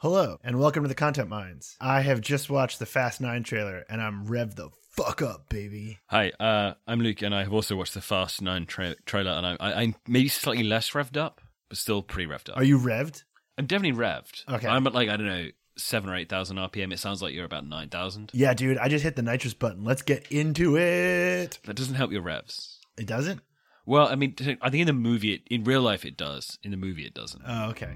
Hello, and welcome to the Content Mines. I have just watched the Fast 9 trailer, and I'm revved the fuck up, baby. Hi, uh, I'm Luke, and I have also watched the Fast Nine tra- trailer, and I, I, I'm maybe slightly less revved up, but still pretty revved up. Are you revved? I'm definitely revved. Okay. I'm at like I don't know seven or eight thousand RPM. It sounds like you're about nine thousand. Yeah, dude, I just hit the nitrous button. Let's get into it. That doesn't help your revs. It doesn't? Well, I mean, I think in the movie, it, in real life, it does. In the movie, it doesn't. Oh, okay.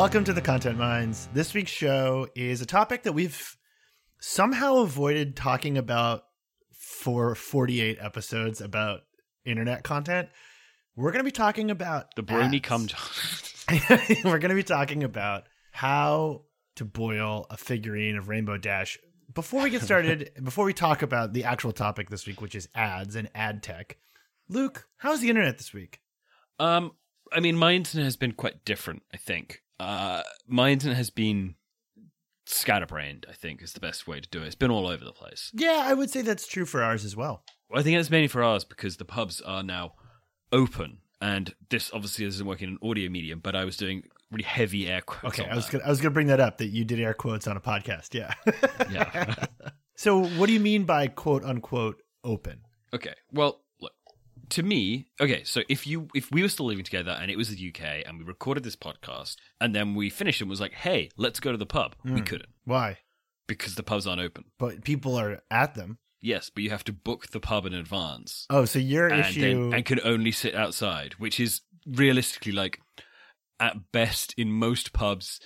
Welcome to the Content Mines. This week's show is a topic that we've somehow avoided talking about for 48 episodes about internet content. We're going to be talking about The BronyCon. We're going to be talking about how to boil a figurine of Rainbow Dash. Before we get started, before we talk about the actual topic this week, which is ads and ad tech, Luke, how's the internet this week? um, I mean, my internet has been quite different. I think. Uh, my internet has been scatterbrained. I think is the best way to do it. It's been all over the place. Yeah, I would say that's true for ours as well. Well, I think that's mainly for ours because the pubs are now open, and this obviously isn't working in an audio medium. But I was doing really heavy air quotes. Okay, I was that. gonna, I was gonna bring that up that you did air quotes on a podcast. Yeah. Yeah. so, what do you mean by quote unquote open? okay. Well. To me, okay. So if you if we were still living together and it was the UK and we recorded this podcast and then we finished and was like, hey, let's go to the pub, we Hmm. couldn't Why? because the pubs aren't open. But people are at them. Yes, but you have to book the pub in advance. Oh, so your and issue. then and can only sit outside, which is realistically like at best in most pubs,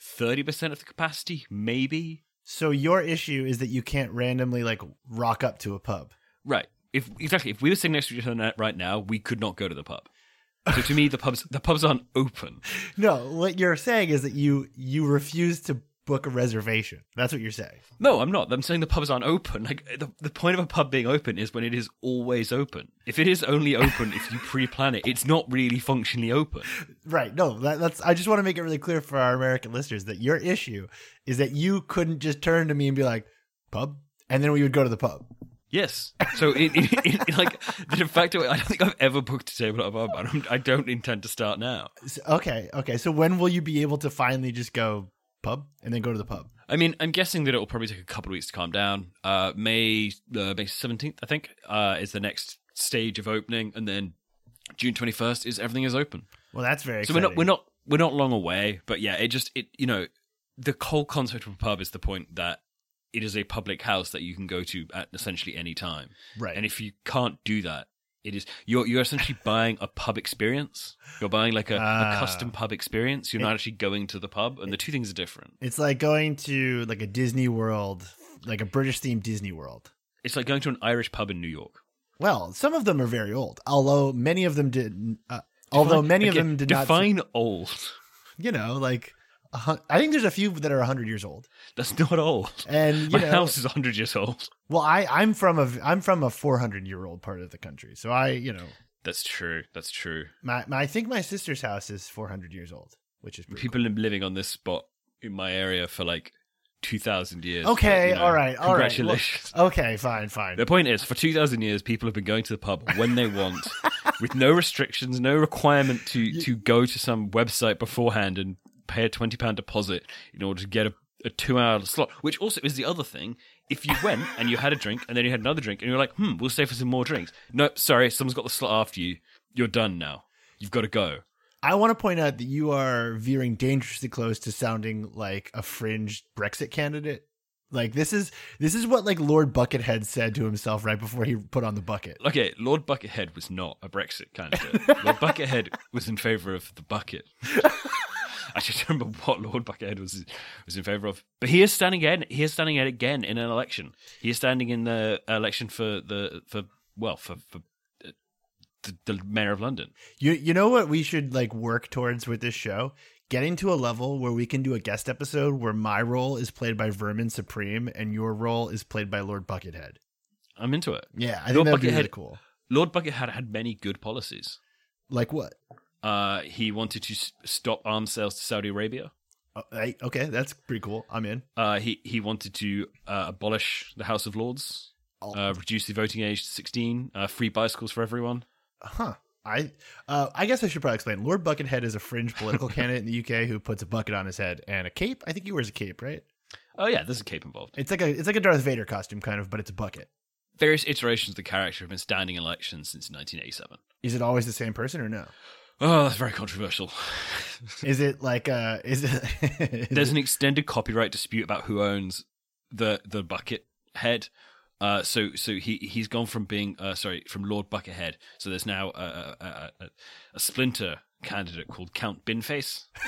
thirty percent of the capacity, maybe. so your issue is that you can't randomly like rock up to a pub. Right. If exactly if we were sitting next to each other right now, we could not go to the pub. So to me, the pubs the pubs aren't open. No, what you're saying is that you you refuse to book a reservation. That's what you're saying. No, I'm not. I'm saying the pubs aren't open. Like the, the point of a pub being open is when it is always open. If it is only open if you pre-plan it, it's not really functionally open. Right. No, that, that's. I just want to make it really clear for our American listeners that your issue is that you couldn't just turn to me and be like, "Pub," and then we would go to the pub. Yes. So in, in, in, like the de facto, I don't think I've ever booked a table at a pub. I don't, I don't intend to start now. Okay. Okay. So when will you be able to finally just go pub and then go to the pub? I mean, I'm guessing that it will probably take a couple of weeks to calm down. Uh, May uh, May 17th, I think, uh, is the next stage of opening, and then June 21st is everything is open. Well, that's very. So we're not we're not we're not long away, but yeah, it just it you know the whole concept of a pub is the point that it is a public house that you can go to at essentially any time. right. And if you can't do that, it is you're you're essentially buying a pub experience. You're buying like a, Ah. a custom pub experience. You're not actually going to the pub, and the two things are different. It's like going to like a Disney World, like a British themed Disney World. It's like going to an Irish pub in New York. Well, some of them are very old, although many of them did. Uh, although Define- many of them did not. define old. You know, like I think there's a few that are hundred years old, That's not old. and My know, house is hundred years old. well, I I'm from a I'm from a 400 year old part of the country, so I you know That's true. That's true. my, my I think my sister's house is 400 years old, which is People have been living on this spot in my area for like two thousand years. but, Okay, you know, all right, all right. Congratulations. cool. Okay, fine, fine. The point is, for 2,000 years, people have been going to the pub when they want, with no restrictions, no requirement to, to go to some website beforehand and pay a £20 deposit in order to get a, a two hour slot, which also is the other thing. If you went and you had a drink and then you had another drink and you're like, hmm, we'll stay for some more drinks. No, sorry, someone's got the slot after you. You're done now. You've got to go. I want to point out that you are veering dangerously close to sounding like a fringe Brexit candidate. Like this is this is what like Lord Buckethead said to himself right before he put on the bucket. Okay, Lord Buckethead was not a Brexit candidate. Lord Buckethead was in favour of the bucket. I just remember what Lord Buckethead was was in favour of. But he is standing again. He is standing again in an election. He is standing in the election for the for well for for uh, the, the mayor of London. You you know what we should like work towards with this show? Getting to a level where we can do a guest episode where my role is played by Vermin Supreme and your role is played by Lord Buckethead. I'm into it. Yeah, I think that'd be really Buckethead- cool. Lord Buckethead had many good policies. Like what? Uh, he wanted to s- stop arms sales to Saudi Arabia. Oh, hey, okay, that's pretty cool. I'm in. Uh, he he wanted to uh, abolish the House of Lords, Oh. uh, reduce the voting age to 16, uh, free bicycles for everyone. Huh. I uh, I guess I should probably explain. Lord Buckethead is a fringe political candidate in the UK who puts a bucket on his head and a cape. I think he wears a cape, right? Oh yeah, there's a cape involved. It's like a it's like a Darth Vader costume, kind of, but it's a bucket. Various iterations of the character have been standing elections since 1987. Is it always the same person or no? Oh, that's very controversial. Is it like uh is it is There's it- an extended copyright dispute about who owns the the bucket head. Uh, so so he he's gone from being uh, sorry from Lord Buckethead. So there's now a, a, a, a, a splinter candidate called Count Binface.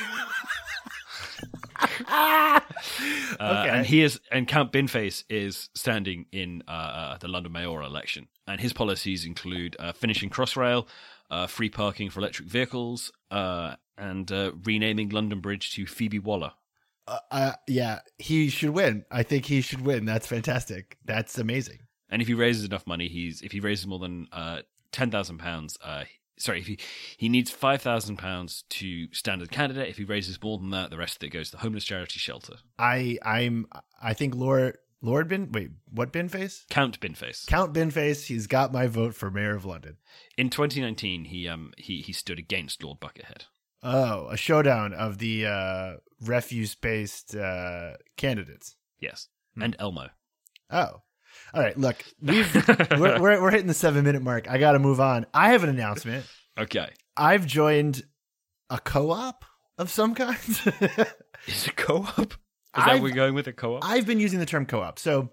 Uh, Okay. And he is, and Count Binface is standing in uh, uh, the London mayoral election, and his policies include uh, finishing Crossrail, uh, free parking for electric vehicles, uh, and uh, renaming London Bridge to Phoebe Waller. uh, uh, yeah, he should win. I think he should win. That's fantastic. That's amazing. And if he raises enough money, he's if he raises more than uh, ten thousand pounds, uh, sorry, if he he needs five thousand pounds to standard as candidate. If he raises more than that, the rest of it goes to the homeless charity shelter. I I'm I think Lord Lord Bin wait, what Binface? Count Binface. Count Binface, he's got my vote for mayor of London. In 2019, he um he he stood against Lord Buckethead. Oh, a showdown of the uh refuse-based uh candidates. Yes, Hmm. and Elmo. Oh. All right, look, we've we're, we're we're hitting the 7-minute mark. I got to move on. I have an announcement. Okay, I've joined a co-op of some kind. is it co-op? Is that I've- we're going with a co-op? I've been using the term co-op. So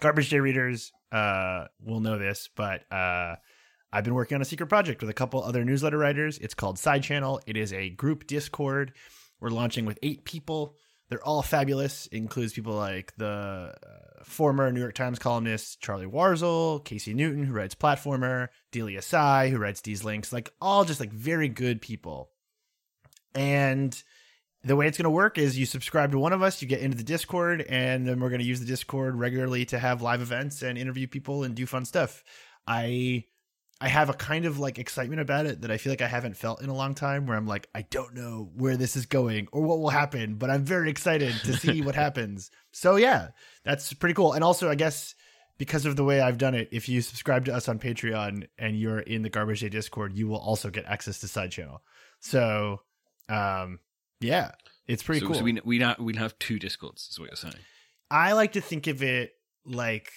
garbage day readers uh will know this, but uh I've been working on a secret project with a couple other newsletter writers. It's called Side Channel. It is a group Discord. We're launching with eight people. They're all fabulous. It includes people like the uh, former New York Times columnist Charlie Warzel, Casey Newton, who writes Platformer, Delia Cai, who writes Deez Links, like all just like very good people. And the way it's going to work is you subscribe to one of us, you get into the Discord, and then we're going to use the Discord regularly to have live events and interview people and do fun stuff. I I have a kind of like excitement about it that I feel like I haven't felt in a long time where I'm like I don't know where this is going or what will happen, but I'm very excited to see what happens. So yeah, that's pretty cool. And also I guess because of the way I've done it, if you subscribe to us on Patreon and you're in the Garbage Day Discord, you will also get access to Side Channel. So um yeah, it's pretty so, cool. So we we now we have two discords. Is what you're saying? I like to think of it like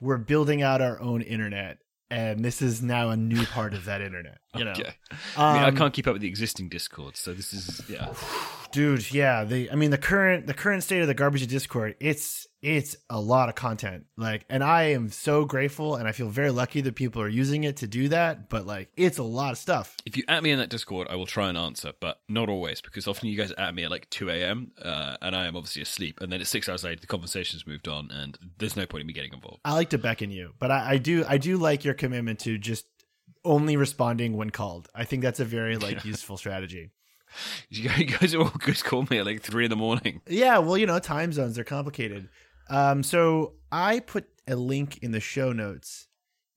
we're building out our own internet, and this is now a new part of that internet. You know, Okay. I mean, I Um, can't keep up with the existing discord, so this is yeah. dude. Yeah, the I mean the current the current state of the garbage of Discord. It's it's a lot of content. Like, and I am so grateful, and I feel very lucky that people are using it to do that. But like, it's a lot of stuff. If you at me in that Discord, I will try and answer, but not always because often you guys at me at like two a.m. Uh, and I am obviously asleep, and then it's six hours later, the conversation's moved on, and there's no point in me getting involved. I like to beckon you, but I, I do I do like your commitment to just only responding when called. I think that's a very like useful strategy. You guys- you guys are all good. Call me at like three in the morning. Yeah, well, you know, time zones are complicated. Um, so I put a link in the show notes,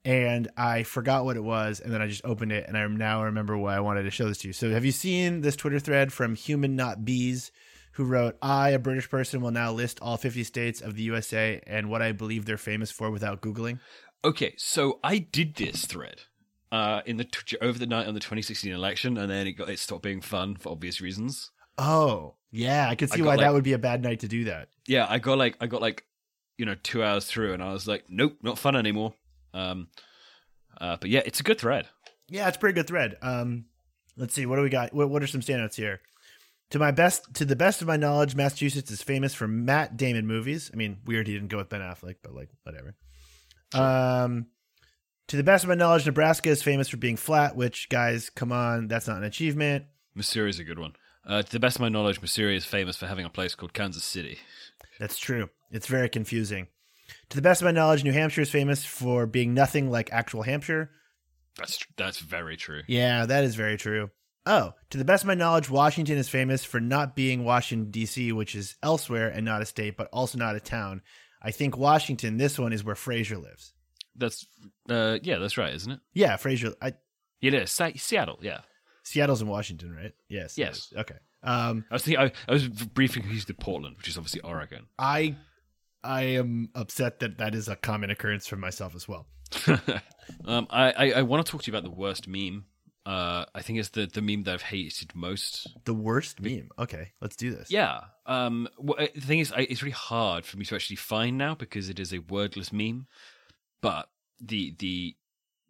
and I forgot what it was, and then I just opened it, and I now remember why I wanted to show this to you. So, have you seen this Twitter thread from Human Not Bees, who wrote, "I, a British person, will now list all 50 states of the USA and what I believe they're famous for without googling." Okay, so I did this thread uh, in the over the night on the 2016 election, and then it got it stopped being fun for obvious reasons. Oh, yeah, I could see got, why that would be a bad night to do that. Yeah, I got like I got like you know two hours through, and I was like, nope, not fun anymore. Um, uh, but yeah, it's a good thread. Yeah, it's a pretty good thread. Um, let's see, what do we got? What, what are some standouts here? To my best, to the best of my knowledge, Massachusetts is famous for Matt Damon movies. I mean, weird he didn't go with Ben Affleck, but like whatever. Um, to the best of my knowledge, Nebraska is famous for being flat. Which, guys, come on, that's not an achievement. Missouri is a good one. Uh, to the best of my knowledge, Missouri is famous for having a place called Kansas City. That's true. It's very confusing. To the best of my knowledge, New Hampshire is famous for being nothing like actual Hampshire. That's tr- that's very true. Yeah, that is very true. Oh, to the best of my knowledge, Washington is famous for not being Washington, D.C., which is elsewhere and not a state, but also not a town. I think Washington, this one, is where Fraser lives. that's uh, yeah, that's right, isn't it? Yeah, Fraser. I, It is Sa- Seattle. Yeah, Seattle's in Washington, right? Yes. Yes. Okay. Um, I was thinking. I, I was briefly confused with Portland, which is obviously Oregon. I I am upset that that is a common occurrence for myself as well. um, I, I, I want to talk to you about the worst meme. Uh, I think it's the, the meme that I've hated most. The worst meme. Okay, let's do this. Yeah. Um, wh- uh, the thing is, I, it's really hard for me to actually find now because it is a wordless meme. But the the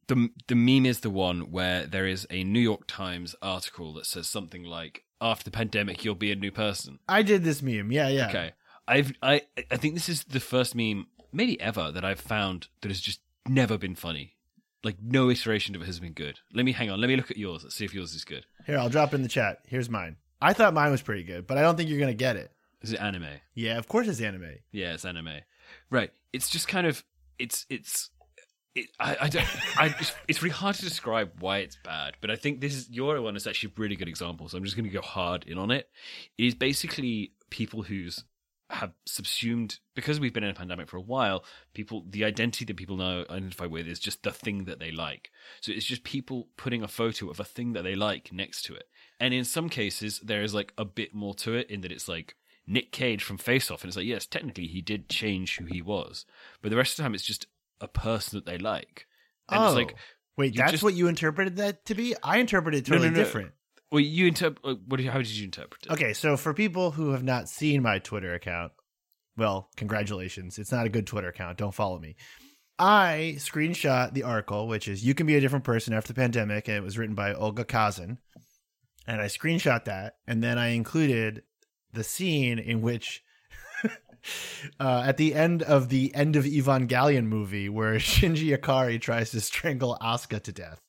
the the meme is the one where there is a New York Times article that says something like, "After the pandemic, you'll be a new person." I did this meme. Yeah, yeah. Okay. I've I I think this is the first meme, maybe ever, that I've found that has just never been funny. Like no iteration of it has been good. Let me hang on. Let me look at yours. Let's see if yours is good. Here, I'll drop it in the chat. Here's mine. I thought mine was pretty good, but I don't think you're gonna get it. Is it anime? Yeah, of course it's anime. Yeah, it's anime. Right. It's just kind of it's it's it, I, I don't I it's, really hard to describe why it's bad, but I think this is your one is actually a really good example. So I'm just going to go hard in on it. It is basically people who's have subsumed because we've been in a pandemic for a while. People, the identity that people now identify with is just the thing that they like. So it's just people putting a photo of a thing that they like next to it. And in some cases, there is like a bit more to it in that it's like Nick Cage from Face Off, and it's like yes, technically he did change who he was, but the rest of the time it's just a person that they like. And oh, it's like oh, wait, that's just- what you interpreted that to be? I interpreted it No, no, totally no. different. well, you interpret. Uh, what? Did, how did you interpret it? Okay, so for people who have not seen my Twitter account, well, congratulations. It's not a good Twitter account. Don't follow me. I screenshot the article, which is You Can Be a Different Person After the Pandemic, and it was written by Olga Khazan. And I screenshot that, and then I included the scene in which, uh, at the end of the end of Evangelion movie, where Shinji Ikari tries to strangle Asuka to death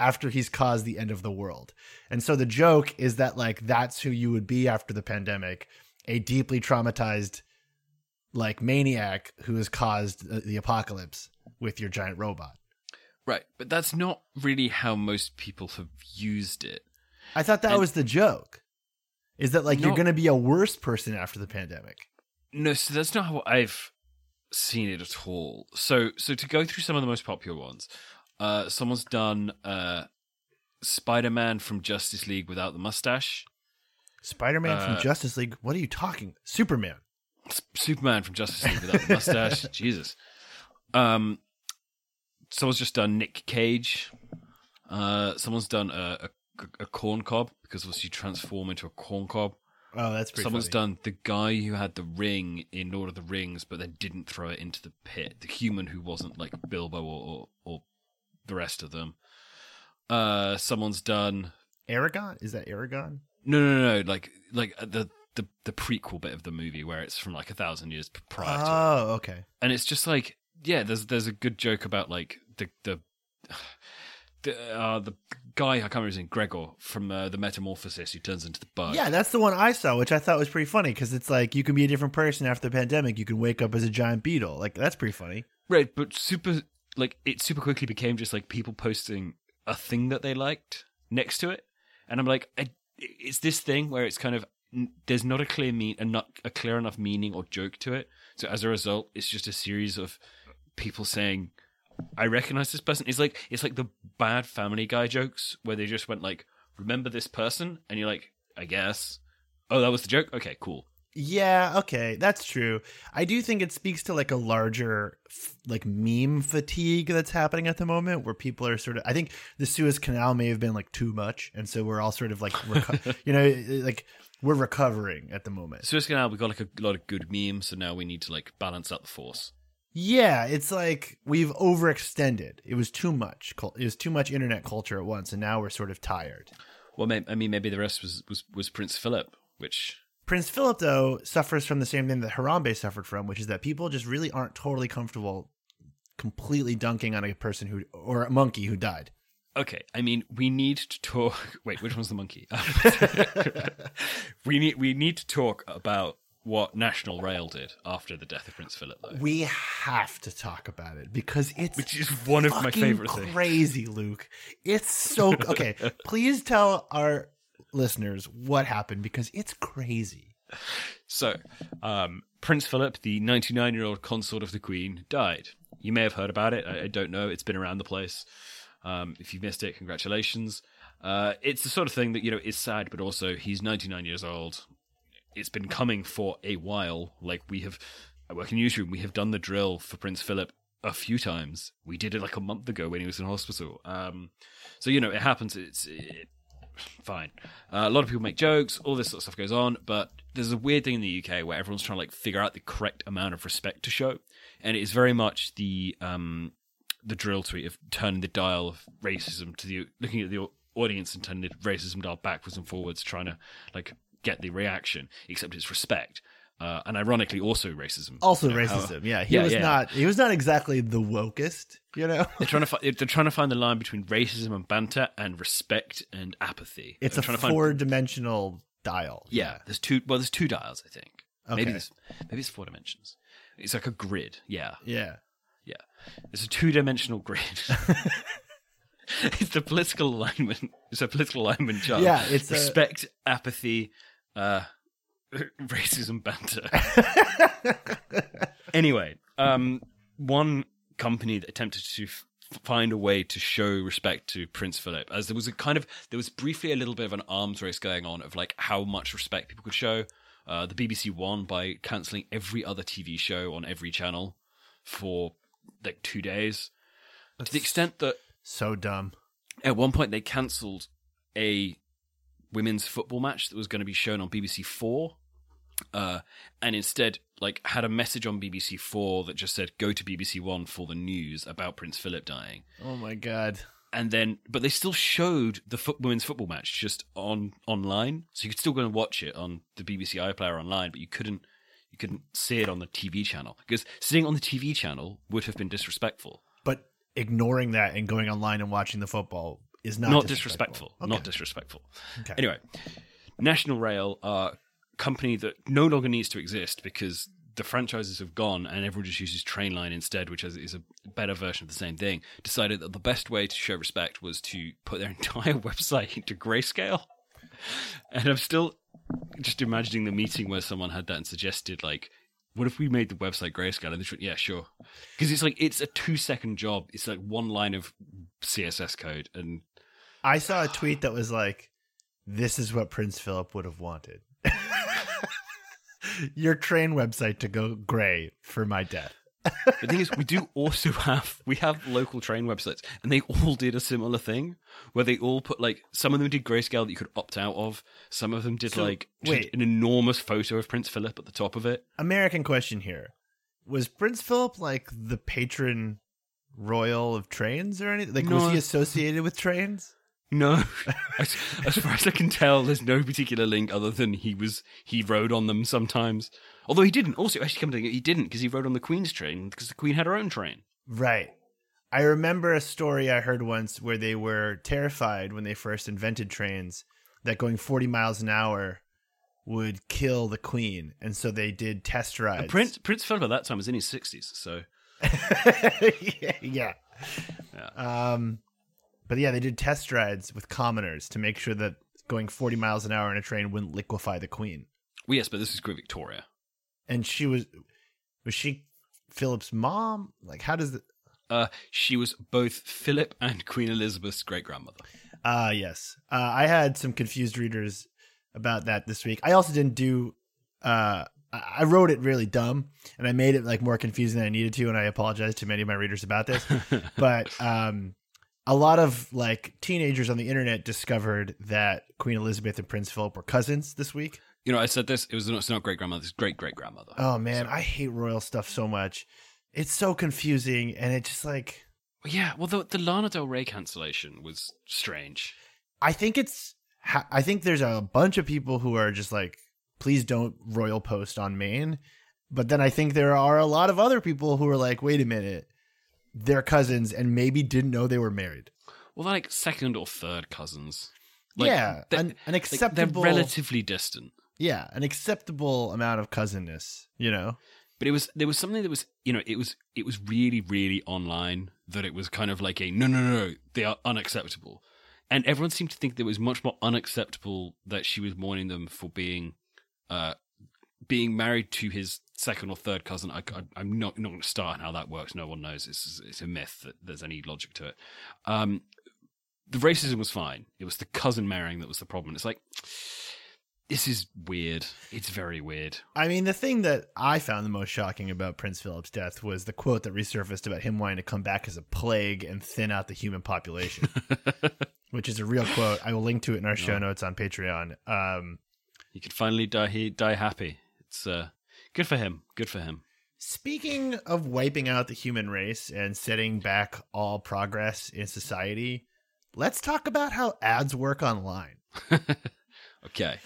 after he's caused the end of the world. And so the joke is that like that's who you would be after the pandemic, a deeply traumatized like maniac who has caused the, the apocalypse with your giant robot. Right, but that's not really how most people have used it. I thought that And- was the joke. Is that like you're going to be a worse person after the pandemic? No, so that's not how I've seen it at all. So, so to go through some of the most popular ones, uh, someone's done uh, Spider-Man from Justice League without the mustache, Spider-Man Uh, from Justice League. What are you talking? Superman. S- Superman from Justice League without the mustache. Jesus. Um, someone's just done Nick Cage. Uh, someone's done a, a, a corn cob because obviously you transform into a corn cob. Oh, that's pretty Someone's funny. done the guy who had the ring in Lord of the Rings, but then didn't throw it into the pit. The human who wasn't like Bilbo or or, or the rest of them. Uh, someone's done Aragorn? Is that Aragorn? no, no, no, no, like like uh, the the the prequel bit of the movie where it's from like a thousand years prior to it. Oh, okay. and it's just like yeah there's there's a good joke about like the the the, uh, the guy I can't remember his name Gregor from uh, the Metamorphosis who turns into the bug Yeah, that's the one I saw, which I thought was pretty funny because it's like you can be a different person after the pandemic. You can wake up as a giant beetle. Like that's pretty funny. right but super like it super quickly became just like people posting a thing that they liked next to it and I'm like I, it's this thing where it's kind of there's not a clear mean and not a clear enough meaning or joke to it so as a result it's just a series of people saying I recognize this person. It's like it's like the bad Family Guy jokes where they just went like, "Remember this person?" and you're like, "I guess." Oh, that was the joke. Okay, cool. Yeah, okay, that's true. I do think it speaks to like a larger like meme fatigue that's happening at the moment, where people are sort of. I think the Suez Canal may have been like too much, and so we're all sort of like, reco- you know, eh, eh, like we're recovering at the moment. It's gonna we got like a lot of good memes, so now we need to like balance out the force. Yeah, it's like we've overextended. It was too much. It was too much internet culture at once, and now we're sort of tired. Well, I mean, maybe the rest was was was Prince Philip, which Prince Philip, though, suffers from the same thing that Harambe suffered from, which is that people just really aren't totally comfortable completely dunking on a person who or a monkey who died. Okay, I mean, we need to talk. Wait, which one's the monkey? we need we need to talk about what National Rail did after the death of Prince Philip, though, We have to talk about it because it's which is one of my favorite things. crazy, Luke. It's so okay. Please tell our listeners what happened because it's crazy. So, um, Prince Philip, the 99 year old consort of the Queen, died. You may have heard about it. I, I don't know. It's been around the place. Um, if you missed it, congratulations. Uh, it's the sort of thing that you know is sad, but also he's 99 years old. It's been coming for a while. Like we have, I work in newsroom. We have done the drill for Prince Philip a few times. We did it like a month ago when he was in hospital. Um, so you know it happens. It's it, fine. Uh, a lot of people make jokes. All this sort of stuff goes on, but there's a weird thing in the UK where everyone's trying to like figure out the correct amount of respect to show, and it is very much the um, the drill tweet of turning the dial of racism to the looking at the audience and turning the racism dial backwards and forwards, trying to like get the reaction. Except it's respect. Uh, and ironically, also racism. Also You know, how- racism. yeah, he yeah, was yeah. not. He was not exactly the wokest. You know, they're trying to fi- they're trying to find the line between racism and banter and respect and apathy. it's They're a to find- four-dimensional dial. Yeah, there's two. Well, there's two dials, I think. Maybe Okay. there's maybe it's four dimensions. It's like a grid. Yeah, yeah. yeah. It's a two-dimensional grid. it's the political alignment. It's a political alignment chart. Yeah, it's a- respect, apathy, uh, racism, banter. anyway, um, one company that attempted to f- find a way to show respect to Prince Philip, as there was a kind of there was briefly a little bit of an arms race going on of like how much respect people could show. Uh, the BBC won by cancelling every other TV show on every channel for like two days, to the extent that So dumb. at one point they cancelled a women's football match that was going to be shown on BBC Four, uh, and instead like had a message on BBC Four that just said go to BBC One for the news about Prince Philip dying. Oh my god. And then, but they still showed the foot, women's football match just on online, so you could still go and watch it on the BBC iPlayer online, but you couldn't you couldn't see it on the TV channel because sitting on the TV channel would have been disrespectful. But ignoring that and going online and watching the football is not, not disrespectful. Okay. Not disrespectful. Okay. Anyway, National Rail are a company that no longer needs to exist because the franchises have gone and everyone just uses Trainline instead, which is, is a better version of the same thing. Decided that the best way to show respect was to put their entire website into grayscale. And I'm still just imagining the meeting where someone had that and suggested like. What if we made the website grayscale? And they went, yeah, sure. Because it's like it's a two second job. It's like one line of CSS code, and I saw a tweet that was like, "This is what Prince Philip would have wanted." Your train website to go gray for my death. The thing is, we do also have we have local train websites, and they all did a similar thing where they all put like some of them did grayscale that you could opt out of. Some of them did So, like wait. an enormous photo of Prince Philip at the top of it. American question here: Was Prince Philip like the patron royal of trains or anything? Like, was he associated with trains? No, as, as far as I can tell, there's no particular link other than he was he rode on them sometimes. Although he didn't. Also, actually, come to think, he didn't because he rode on the Queen's train because the Queen had her own train. Right. I remember a story I heard once where they were terrified when they first invented trains that going 40 miles an hour would kill the queen, and so they did test rides. And Prince Prince Philip at that time was in his sixties, so yeah. yeah. Um, but yeah, they did test rides with commoners to make sure that going 40 miles an hour in a train wouldn't liquefy the queen. well, yes, but this is Queen Victoria. And she was, was she Philip's mom? Like, how does the? Uh, she was both Philip and Queen Elizabeth's great grandmother. Ah, yes. Uh, I had some confused readers about that this week. I also didn't do. Uh, I I wrote it really dumb, and I made it like more confusing than I needed to, and I apologize to many of my readers about this. but um, a lot of like teenagers on the internet discovered that Queen Elizabeth and Prince Philip were cousins this week. You know, I said this. It was not, it's not great grandmother. It's great great grandmother. Oh man, I hate royal stuff so much. It's so confusing, and it just like yeah. Well, the, the Lana Del Rey cancellation was strange. I think it's. I think there's a bunch of people who are just like, please don't royal post on main. But then I think there are a lot of other people who are like, wait a minute, they're cousins and maybe didn't know they were married. Well, they're like second or third cousins. yeah, they're- an, an like, acceptable, they're relatively distant. yeah, an acceptable amount of cousinness. You know, But it was there was something that was you know it was it was really really online that it was kind of like a no no no no they are unacceptable, and everyone seemed to think that it was much more unacceptable that she was mourning them for being, uh, being married to his second or third cousin. I, am not not going to start on how that works. No one knows. It's it's a myth that there's any logic to it. Um, the racism was fine. It was the cousin marrying that was the problem. It's like this is weird. It's very weird. I mean, the thing that I found the most shocking about Prince Philip's death was the quote that resurfaced about him wanting to come back as a plague and thin out the human population, which is a real quote. I will link to it in our show notes on Patreon. Um, he could finally die. He die happy. It's uh, good for him. Good for him. Speaking of wiping out the human race and setting back all progress in society, let's talk about how ads work online. okay.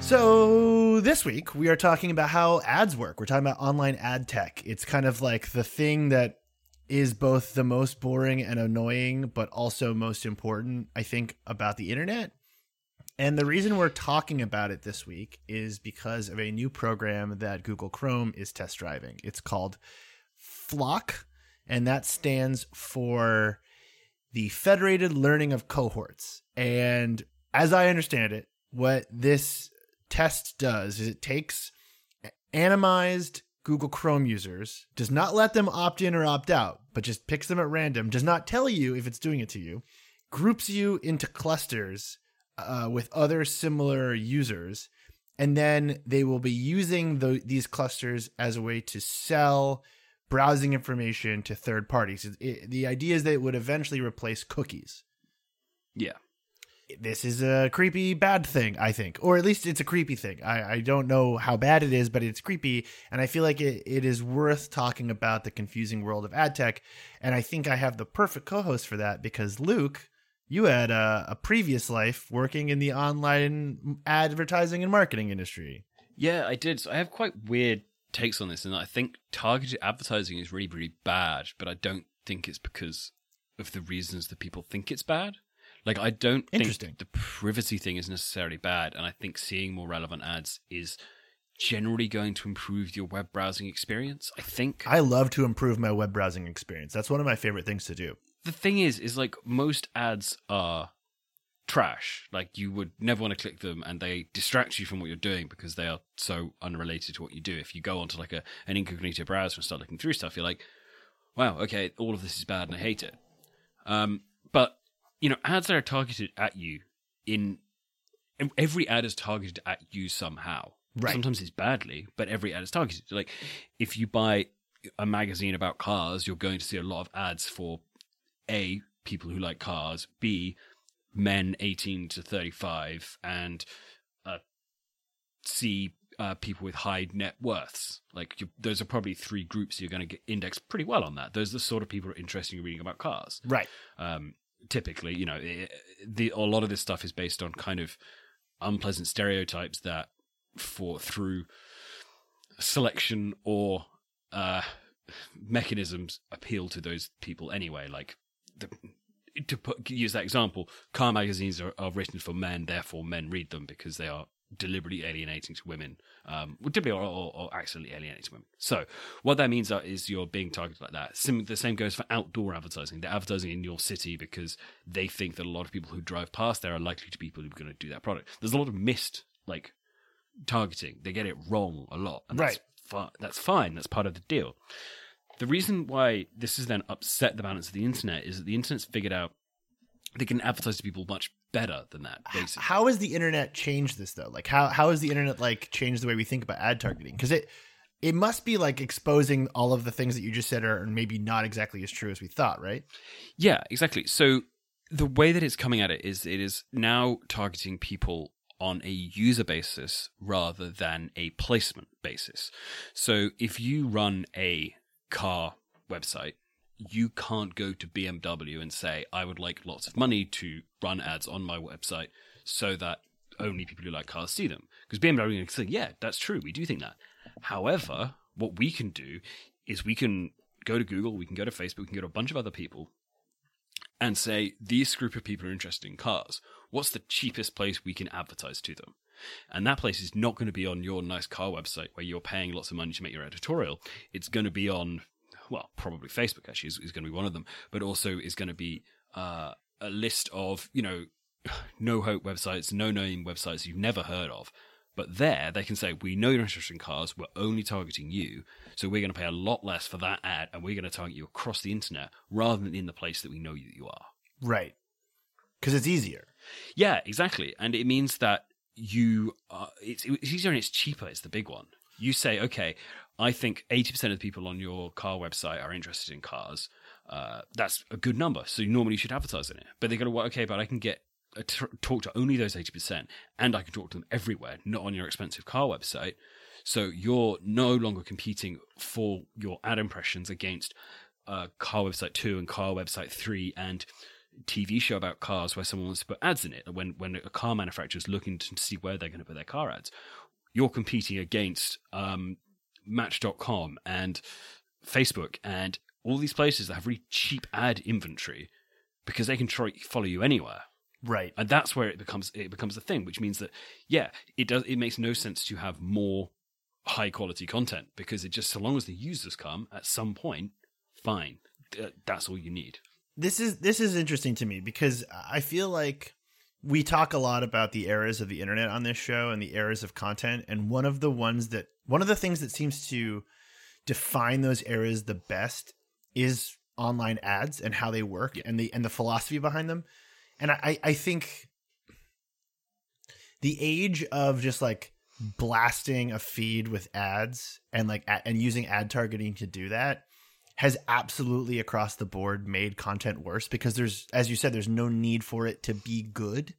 So, this week we are talking about how ads work. We're talking about online ad tech. It's kind of like the thing that is both the most boring and annoying, but also most important, I think, about the internet. And the reason we're talking about it this week is because of a new program that Google Chrome is test driving. It's called FLoC, and that stands for the Federated Learning of Cohorts. And as I understand it, what this test does is it takes anonymized Google Chrome users, does not let them opt in or opt out, but just picks them at random, does not tell you if it's doing it to you, groups you into clusters uh, with other similar users, and then they will be using the, these clusters as a way to sell browsing information to third parties. It, it, the idea is that it would eventually replace cookies. Yeah this is a creepy bad thing i think. Or at least it's a creepy thing. I, I don't know how bad it is but it's creepy. And i feel like it, it is worth talking about the confusing world of ad tech. And i think i have the perfect co-host for that because luke you had a, a previous life working in the online advertising and marketing industry. Yeah i did. So i have quite weird takes on this and i think targeted advertising is really really bad but i don't think it's because of the reasons that people think it's bad like I don't think the privacy thing is necessarily bad, and I think seeing more relevant ads is generally going to improve your web browsing experience. I think I love to improve my web browsing experience. That's one of my favorite things to do. The thing is, is like most ads are trash. Like you would never want to click them, and they distract you from what you're doing because they are so unrelated to what you do. If you go onto like a an incognito browser and start looking through stuff, you're like, wow, okay, all of this is bad, and I hate it. Um, but you know, ads that are targeted at you in every ad is targeted at you somehow. Right. Sometimes it's badly, but every ad is targeted. Like if you buy a magazine about cars, you're going to see a lot of ads for A, people who like cars, B, men 18 to 35, and uh, C, uh, people with high net worths. Like you, those are probably three groups you're going to get indexed pretty well on that. Those are the sort of people who are interested in reading about cars. Right. Um, typically, you know, it, the a lot of this stuff is based on kind of unpleasant stereotypes that for through selection or uh, mechanisms appeal to those people anyway. Like the, to put, use that example, car magazines are, are written for men, therefore men read them because they are deliberately alienating to women, um, deliberately or, or, or, accidentally alienating to women. So what that means is you're being targeted like that. Sim- the same goes for outdoor advertising. They're advertising in your city because they think that a lot of people who drive past there are likely to be people who are going to do that product. There's a lot of missed like targeting. They get it wrong a lot, and right? That's, that's fine. That's part of the deal. The reason why this has then upset the balance of the internet is that the internet's figured out they can advertise to people much better than that. Basically, how has the internet changed this though? Like, how how has the internet like changed the way we think about ad targeting? Because it it must be like exposing all of the things that you just said are maybe not exactly as true as we thought, right? Yeah, exactly. So the way that it's coming at it is it is now targeting people on a user basis rather than a placement basis. So if you run a car website you can't go to BMW and say, I would like lots of money to run ads on my website so that only people who like cars see them. Because BMW can say, yeah, that's true. We do think that. However, what we can do is we can go to Google, we can go to Facebook, we can go to a bunch of other people and say, this group of people are interested in cars. What's the cheapest place we can advertise to them? And that place is not going to be on your nice car website where you're paying lots of money to make your editorial. It's going to be on well, probably Facebook actually is, is going to be one of them, but also is going to be uh, a list of you know no hope websites, no name websites you've never heard of. But there, they can say, we know you're interested in cars. We're only targeting you. So we're going to pay a lot less for that ad and we're going to target you across the internet rather than in the place that we know that you are. Right. Because it's easier. Yeah, exactly. And it means that you, are, it's, it's easier and it's cheaper. It's the big one. You say, okay, I think 80% of the people on your car website are interested in cars. Uh, that's a good number. So you normally should advertise in it. But they go, well, okay, but I can get talk to only those 80%, and I can talk to them everywhere, not on your expensive car website. So you're no longer competing for your ad impressions against uh, car website two and car website three and TV show about cars where someone wants to put ads in it. When when a car manufacturer is looking to see where they're going to put their car ads, you're competing against um, Match.com and Facebook and all these places that have really cheap ad inventory because they can try follow you anywhere. Right. And that's where it becomes it becomes a thing, which means that yeah, it does it makes no sense to have more high quality content because it just so long as the users come at some point, fine. That's all you need. This is this is interesting to me because I feel like we talk a lot about the eras of the internet on this show and the eras of content and one of the ones that one of the things that seems to define those eras the best is online ads and how they work yeah. and the and the philosophy behind them and I I think the age of just like blasting a feed with ads and like and using ad targeting to do that has absolutely across the board made content worse because there's as you said there's no need for it to be good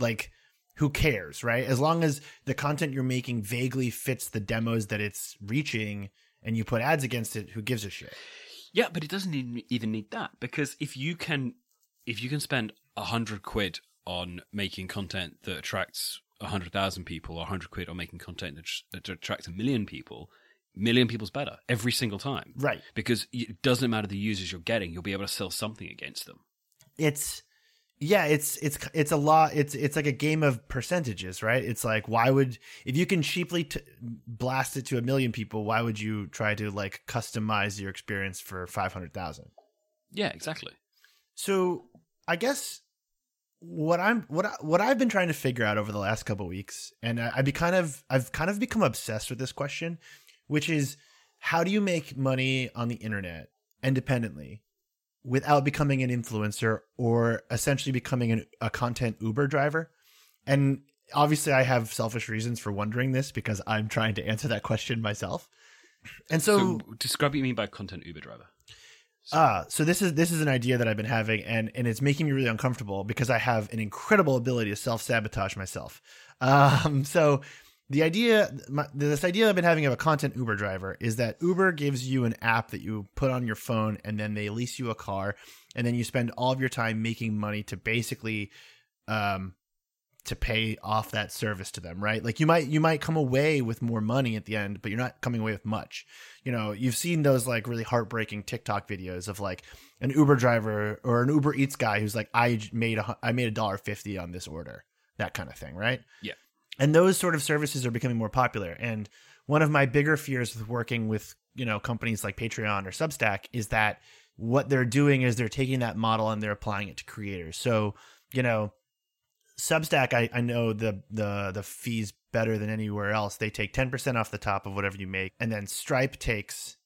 like who cares right as long as the content you're making vaguely fits the demos that it's reaching and you put ads against it who gives a shit yeah but it doesn't even need that because if you can if you can spend a hundred quid on making content that attracts a hundred thousand people, or a hundred quid on making content that, that attracts a million people, million people's better every single time. Right. Because it doesn't matter the users you're getting, you'll be able to sell something against them. It's yeah, it's it's it's a lot. It's it's like a game of percentages, right? It's like why would if you can cheaply t- blast it to a million people, why would you try to like customize your experience for five hundred thousand? Yeah, exactly. So I guess what I'm what I, what I've been trying to figure out over the last couple weeks, and I, I be kind of I've kind of become obsessed with this question, which is how do you make money on the internet independently without becoming an influencer or essentially becoming an, a content Uber driver? And obviously, I have selfish reasons for wondering this because I'm trying to answer that question myself. And so, so describe what you mean by content Uber driver. Ah, so this is this is an idea that I've been having, and and it's making me really uncomfortable because I have an incredible ability to self sabotage myself. Um, so the idea, my, this idea I've been having of a content Uber driver is that Uber gives you an app that you put on your phone, and then they lease you a car, and then you spend all of your time making money to basically, um, to pay off that service to them, right? Like you might you might come away with more money at the end, but you're not coming away with much. You know, you've seen those like really heartbreaking TikTok videos of like an Uber driver or an Uber Eats guy who's like, I made a I made a dollar fifty on this order, that kind of thing, right? Yeah. And those sort of services are becoming more popular. And one of my bigger fears with working with you know companies like Patreon or Substack is that what they're doing is they're taking that model and they're applying it to creators. So you know Substack, I, I know the the the fees better than anywhere else. They take ten percent off the top of whatever you make, and then Stripe takes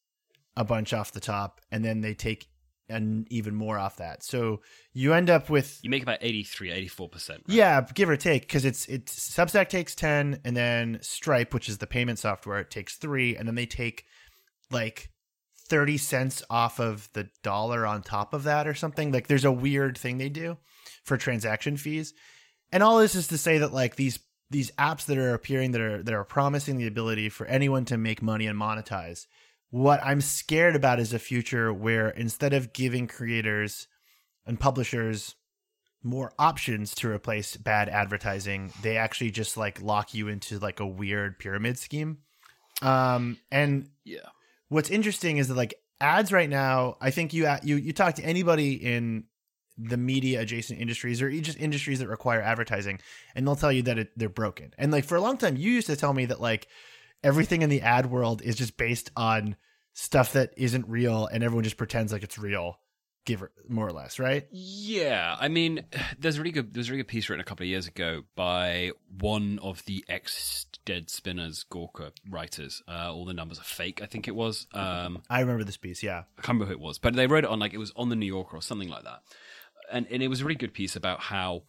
a bunch off the top, and then they take and even more off that. So you end up with you make about 83, 84 percent. Yeah, give or take, because it's it's Substack takes ten, and then Stripe, which is the payment software, it takes three, and then they take like 30 cents off of the dollar on top of that or something. Like there's a weird thing they do for transaction fees. And all this is to say that like these these apps that are appearing that are that are promising the ability for anyone to make money and monetize. What I'm scared about is a future where instead of giving creators and publishers more options to replace bad advertising, they actually just like lock you into like a weird pyramid scheme. Um and yeah. What's interesting is that like ads right now, I think you you you talk to anybody in the media adjacent industries or just industries that require advertising and they'll tell you that it, they're broken and like for a long time you used to tell me that like everything in the ad world is just based on stuff that isn't real and everyone just pretends like it's real, give or, more or less, right? Yeah, I mean, there's a really good there's a really good piece written a couple of years ago by one of the ex Dead Spinners Gawker writers. Uh, all the numbers are fake, I think it was. Um, I remember this piece, yeah. I can't remember who it was, but they wrote it on like it was on the New Yorker or something like that, and and it was a really good piece about how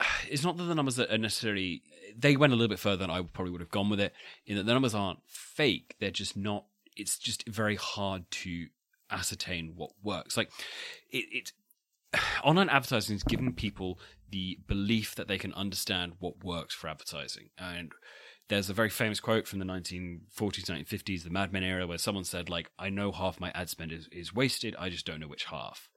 it's not that the numbers are necessarily they went a little bit further than I probably would have gone with it. In that the numbers aren't fake; they're just not. It's just very hard to ascertain what works. Like it, it online advertising is giving people the belief that they can understand what works for advertising and there's a very famous quote from the 1940s 1950s the mad men era where someone said like i know half my ad spend is, is wasted i just don't know which half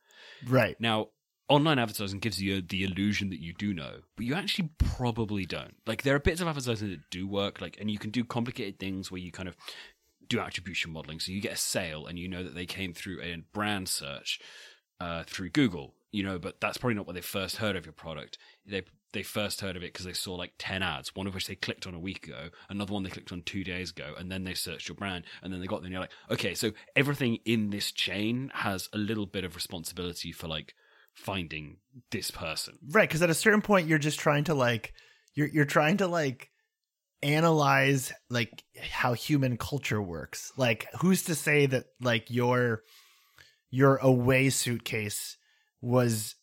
Right. now, online advertising gives you the illusion that you do know, but you actually probably don't. Like there are bits of advertising that do work, like, and you can do complicated things where you kind of do attribution modeling. So you get a sale, and you know that they came through a brand search uh, through Google. You know, but that's probably not what they first heard of your product. They they first heard of it because they saw like 10 ads, one of which they clicked on a week ago, another one they clicked on two days ago, and then they searched your brand, and then they got there, and you're like, okay, so everything in this chain has a little bit of responsibility for like finding this person. Right, because at a certain point you're just trying to like you're you're trying to like analyze like how human culture works. Like who's to say that like your your away suitcase was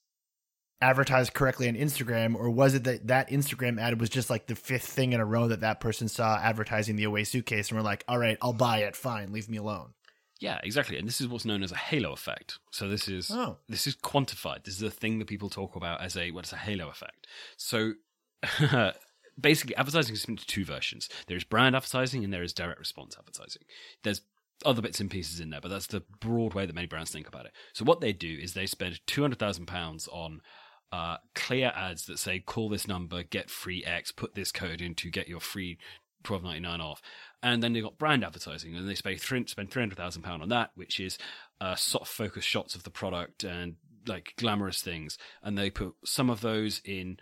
advertised correctly on Instagram or was it that that Instagram ad was just like the fifth thing in a row that that person saw advertising the away suitcase and we're like, "All right, I'll buy it. Fine, leave me alone." Yeah, exactly. And this is what's known as a halo effect. So this is Oh. this is quantified. This is a thing that people talk about as a what's a halo effect. So basically advertising is split into two versions. There's brand advertising and there is direct response advertising. There's other bits and pieces in there, but that's the broad way that many brands think about it. So what they do is they spend two hundred thousand pounds on uh, clear ads that say call this number, get free X, put this code in to get your free twelve ninety nine off. And then they got brand advertising, and they spend spend three hundred thousand pound on that, which is uh, soft focus shots of the product and like glamorous things. And they put some of those in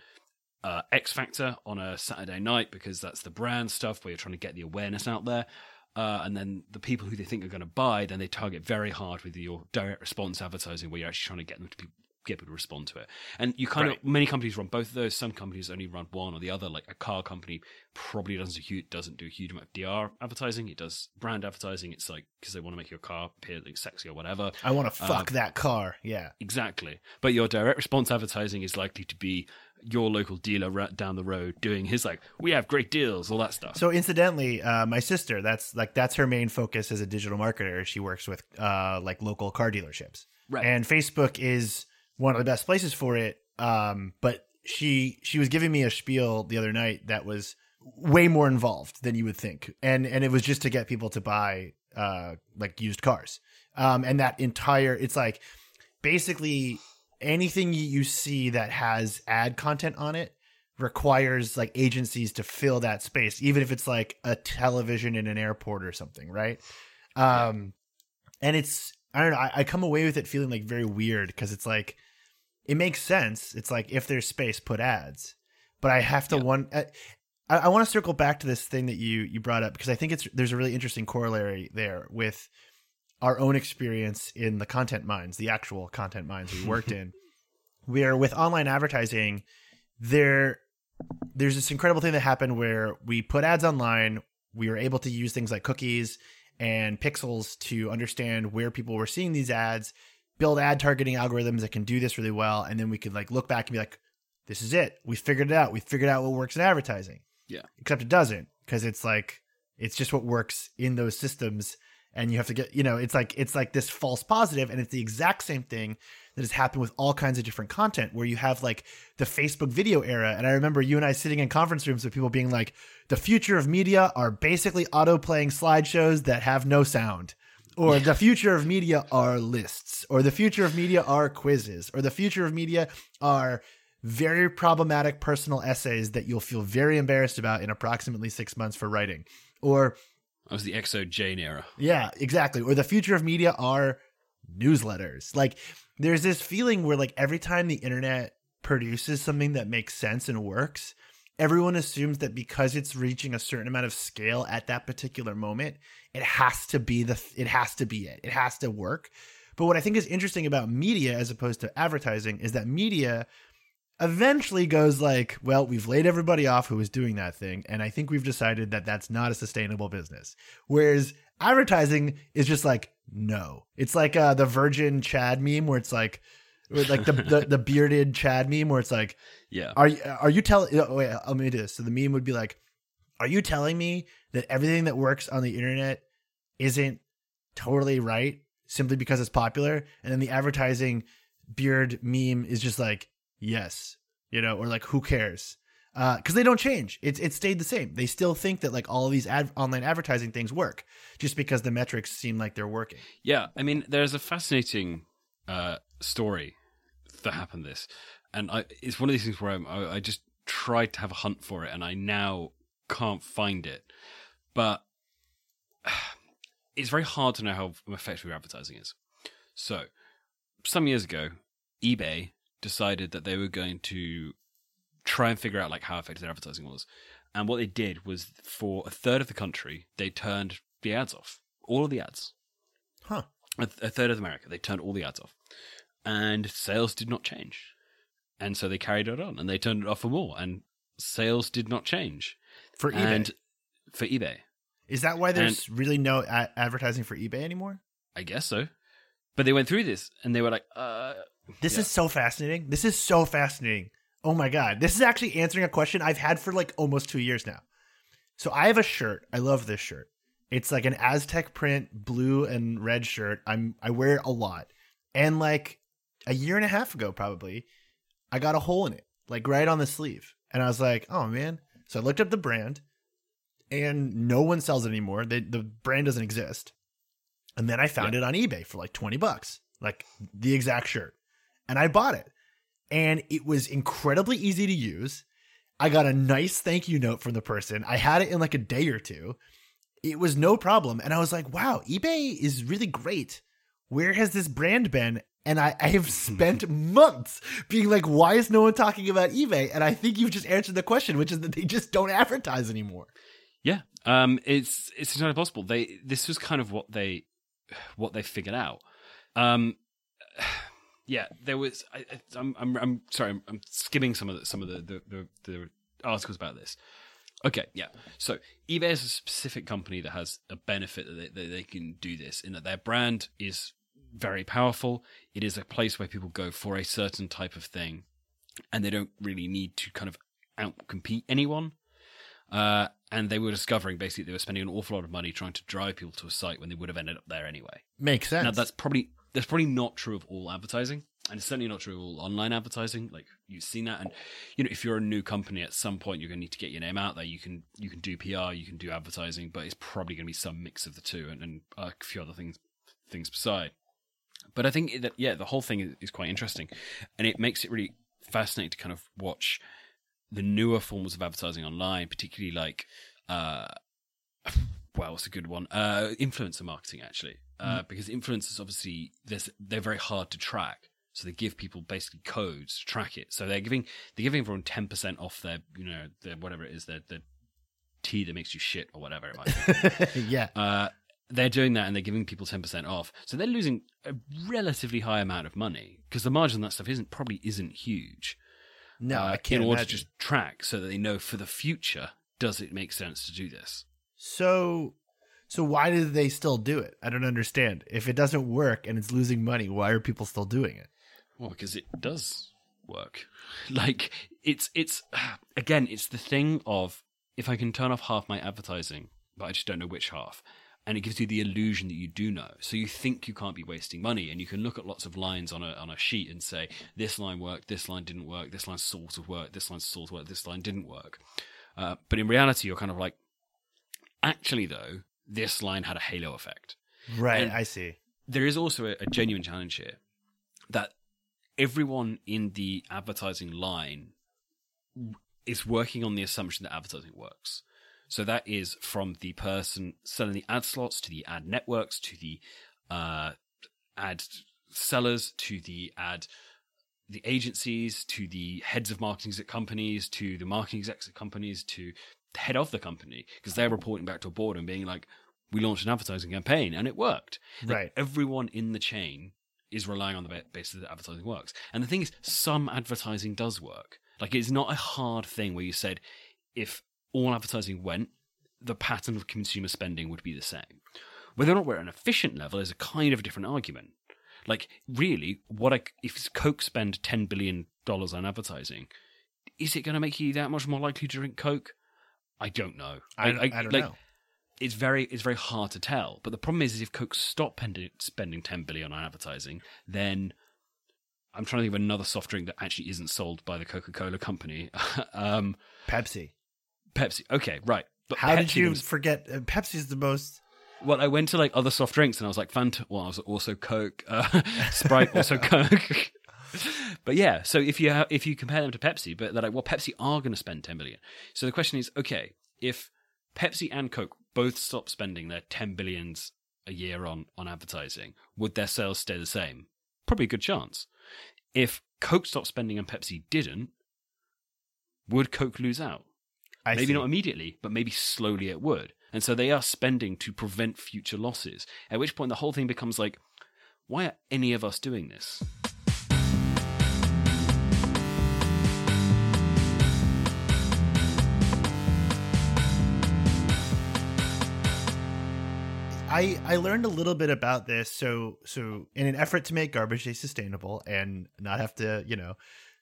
uh, X Factor on a Saturday night because that's the brand stuff where you're trying to get the awareness out there. Uh, and then the people who they think are going to buy, then they target very hard with your direct response advertising, where you're actually trying to get them to be, get people to respond to it. And you kind Right. of many companies run both of those. Some companies only run one or the other. Like a car company probably doesn't do huge, doesn't do a huge amount of DR advertising. It does brand advertising. It's like because they want to make your car appear like sexy or whatever. I want to fuck that car. Yeah. Exactly. But your direct response advertising is likely to be your local dealer right down the road doing his like, we have great deals, all that stuff. So incidentally, uh, my sister, that's like that's her main focus as a digital marketer. She works with uh, like local car dealerships, Right. and Facebook is one of the best places for it. Um, but she she was giving me a spiel the other night that was way more involved than you would think, and and it was just to get people to buy uh, like used cars. Um, and that entire it's like basically anything you- see that has ad content on it requires like agencies to fill that space even if it's like a television in an airport or something right? Um and it's i don't know i, I come away with it feeling like very weird because it's like it makes sense. It's like if there's space put ads. But i have to Yeah. one I, I want to circle back to this thing that you you brought up because i think it's there's a really interesting corollary there with our own experience in the content mines the actual content mines we worked in where with online advertising there there's this incredible thing that happened where we put ads online we were able to use things like cookies and pixels to understand where people were seeing these ads build ad targeting algorithms that can do this really well and then we could like look back and be like this is it. We figured it out. We figured out what works in advertising. Yeah. except it doesn't because it's like it's just what works in those systems and you have to get you know it's like it's like this false positive and it's the exact same thing that has happened with all kinds of different content where you have like the Facebook video era and I remember you and I sitting in conference rooms with people being like the future of media are basically auto playing slideshows that have no sound or the future of media are lists or the future of media are quizzes or the future of media are very problematic personal essays that you'll feel very embarrassed about in approximately 6 months for writing or That was the xoJane era. yeah, exactly. Or the future of media are newsletters. Like there's this feeling where like every time the internet produces something that makes sense and works, everyone assumes that because it's reaching a certain amount of scale at that particular moment, it has to be the it has to be it. It has to work. But what I think is interesting about media as opposed to advertising is that media eventually goes like, well, we've laid everybody off who was doing that thing, and I think we've decided that that's not a sustainable business. Whereas advertising is just like, no, it's like uh, the Virgin Chad meme where it's like, like the, the, the bearded Chad meme where it's like, Yeah. are you are you telling? Oh, wait, let me do this. So the meme would be like, are you telling me that everything that works on the internet isn't totally right simply because it's popular? And then the advertising beard meme is just like, yes, you know, or like, who cares? Because they don't change. It's it stayed the same. They still think that like all these ad- online advertising things work just because the metrics seem like they're working. Yeah, I mean, there's a fascinating uh, story that happened this, and I, it's one of these things where I'm, I, I just tried to have a hunt for it, and I now can't find it. But it's very hard to know how effective your advertising is. So, some years ago, eBay decided that they were going to try and figure out like how effective their advertising was. And what they did was for a third of the country, they turned the ads off. All of the ads Huh. a, a third of America. They turned all the ads off, and sales did not change. And so they carried it on, and they turned it off for more, and sales did not change. For eBay. And for eBay, is that why there's really no a- advertising for eBay anymore? I guess so. But they went through this, and they were like, "Uh, This Yeah. is so fascinating. This is so fascinating. Oh my god. This is actually answering a question I've had for like almost 2 years now. So I have a shirt. I love this shirt. It's like an Aztec print blue and red shirt. I'm I wear it a lot. And like a year and a half ago probably, I got a hole in it, like right on the sleeve. And I was like, "Oh man." So I looked up the brand and no one sells it anymore. They, the brand doesn't exist. And then I found it on eBay for like 20 bucks, like the exact shirt. And I bought it. And it was incredibly easy to use. I got a nice thank you note from the person. I had it in like a day or two. It was no problem. And I was like, wow, eBay is really great. Where has this brand been? And I, I have spent months being like, why is no one talking about eBay? And I think you've just answered the question, which is that they just don't advertise anymore. yeah." Um, it's it's entirely possible. They this was kind of what they what they figured out. Um, yeah, there was. I, I- I'm I'm I'm sorry. I'm, I'm skimming some of the, some of the the, the the articles about this. Okay, yeah. So eBay is a specific company that has a benefit that they, that they can do this in that their brand is very powerful. It is a place where people go for a certain type of thing, and they don't really need to kind of outcompete anyone. Uh, and they were discovering basically they were spending an awful lot of money trying to drive people to a site when they would have ended up there anyway. Makes sense. Now that's probably that's probably not true of all advertising, and it's certainly not true of all online advertising. Like you've seen that, and you know if you're a new company, at some point you're going to need to get your name out there. You can you can do PR, you can do advertising, but it's probably going to be some mix of the two, and, and a few other things things beside. But I think that yeah, the whole thing is, is quite interesting, and it makes it really fascinating to kind of watch the newer forms of advertising online, particularly like uh, well, it's a good one. Uh, influencer marketing, actually, uh, because influencers obviously they're very hard to track. So they give people basically codes to track it. So they're giving they're giving everyone ten percent off their you know their whatever it is their their tea that makes you shit or whatever it might be. yeah. uh, they're doing that and they're giving people ten percent off. So they're losing a relatively high amount of money because the margin on that stuff isn't probably isn't huge. No, uh, I can't in order imagine. to just track so that they know for the future does it make sense to do this. So, so why do they still do it? I don't understand. If it doesn't work and it's losing money, why are people still doing it? Well, because it does work. Like it's it's again, it's the thing of if I can turn off half my advertising, but I just don't know which half. And it gives you the illusion that you do know. So you think you can't be wasting money, and you can look at lots of lines on a on a sheet and say, this line worked, this line didn't work, this line sort of worked, this line sort of worked, this line didn't work. Uh, but in reality, you're kind of like, actually, though, this line had a halo effect Right, And- I see. there is also a, a genuine challenge here that everyone in the advertising line is working on the assumption that advertising works. So that is from the person selling the ad slots to the ad networks to the uh, ad sellers to the ad the agencies to the heads of marketing at companies to the marketing execs at companies to the head of the company because they're reporting back to a board and being like, we launched an advertising campaign and it worked. Like, Right. everyone in the chain is relying on the basis that advertising works. And the thing is, some advertising does work. Like it's not a hard thing where you said if all advertising went, the pattern of consumer spending would be the same. Whether or not we're at an efficient level is a kind of a different argument. Like really, what I, if Coke spend ten billion dollars on advertising, is it going to make you that much more likely to drink Coke? I don't know. I, I, don't like, know. It's very it's very hard to tell. But the problem is, is if Coke stop spending, spending ten billion on advertising, then I'm trying to think of another soft drink that actually isn't sold by the Coca Cola company. um, Pepsi. Pepsi. Okay, right. But How did you was- forget? Uh, Pepsi's the most. well, I went to like other soft drinks and I was like Fanta. Well, I was also Coke, uh, Sprite, also Coke. but yeah, so if you ha- if you compare them to Pepsi, but they're like, well, Pepsi are going to spend ten billion. So the question is, okay, if Pepsi and Coke both stop spending their ten billions a year on on advertising, would their sales stay the same? Probably a good chance. If Coke stopped spending and Pepsi didn't, would Coke lose out? I maybe see. not immediately, but maybe slowly it would. And so they are spending to prevent future losses. At which point the whole thing becomes like, why are any of us doing this? I, I learned a little bit about this. So so in an effort to make Garbage Day sustainable and not have to you know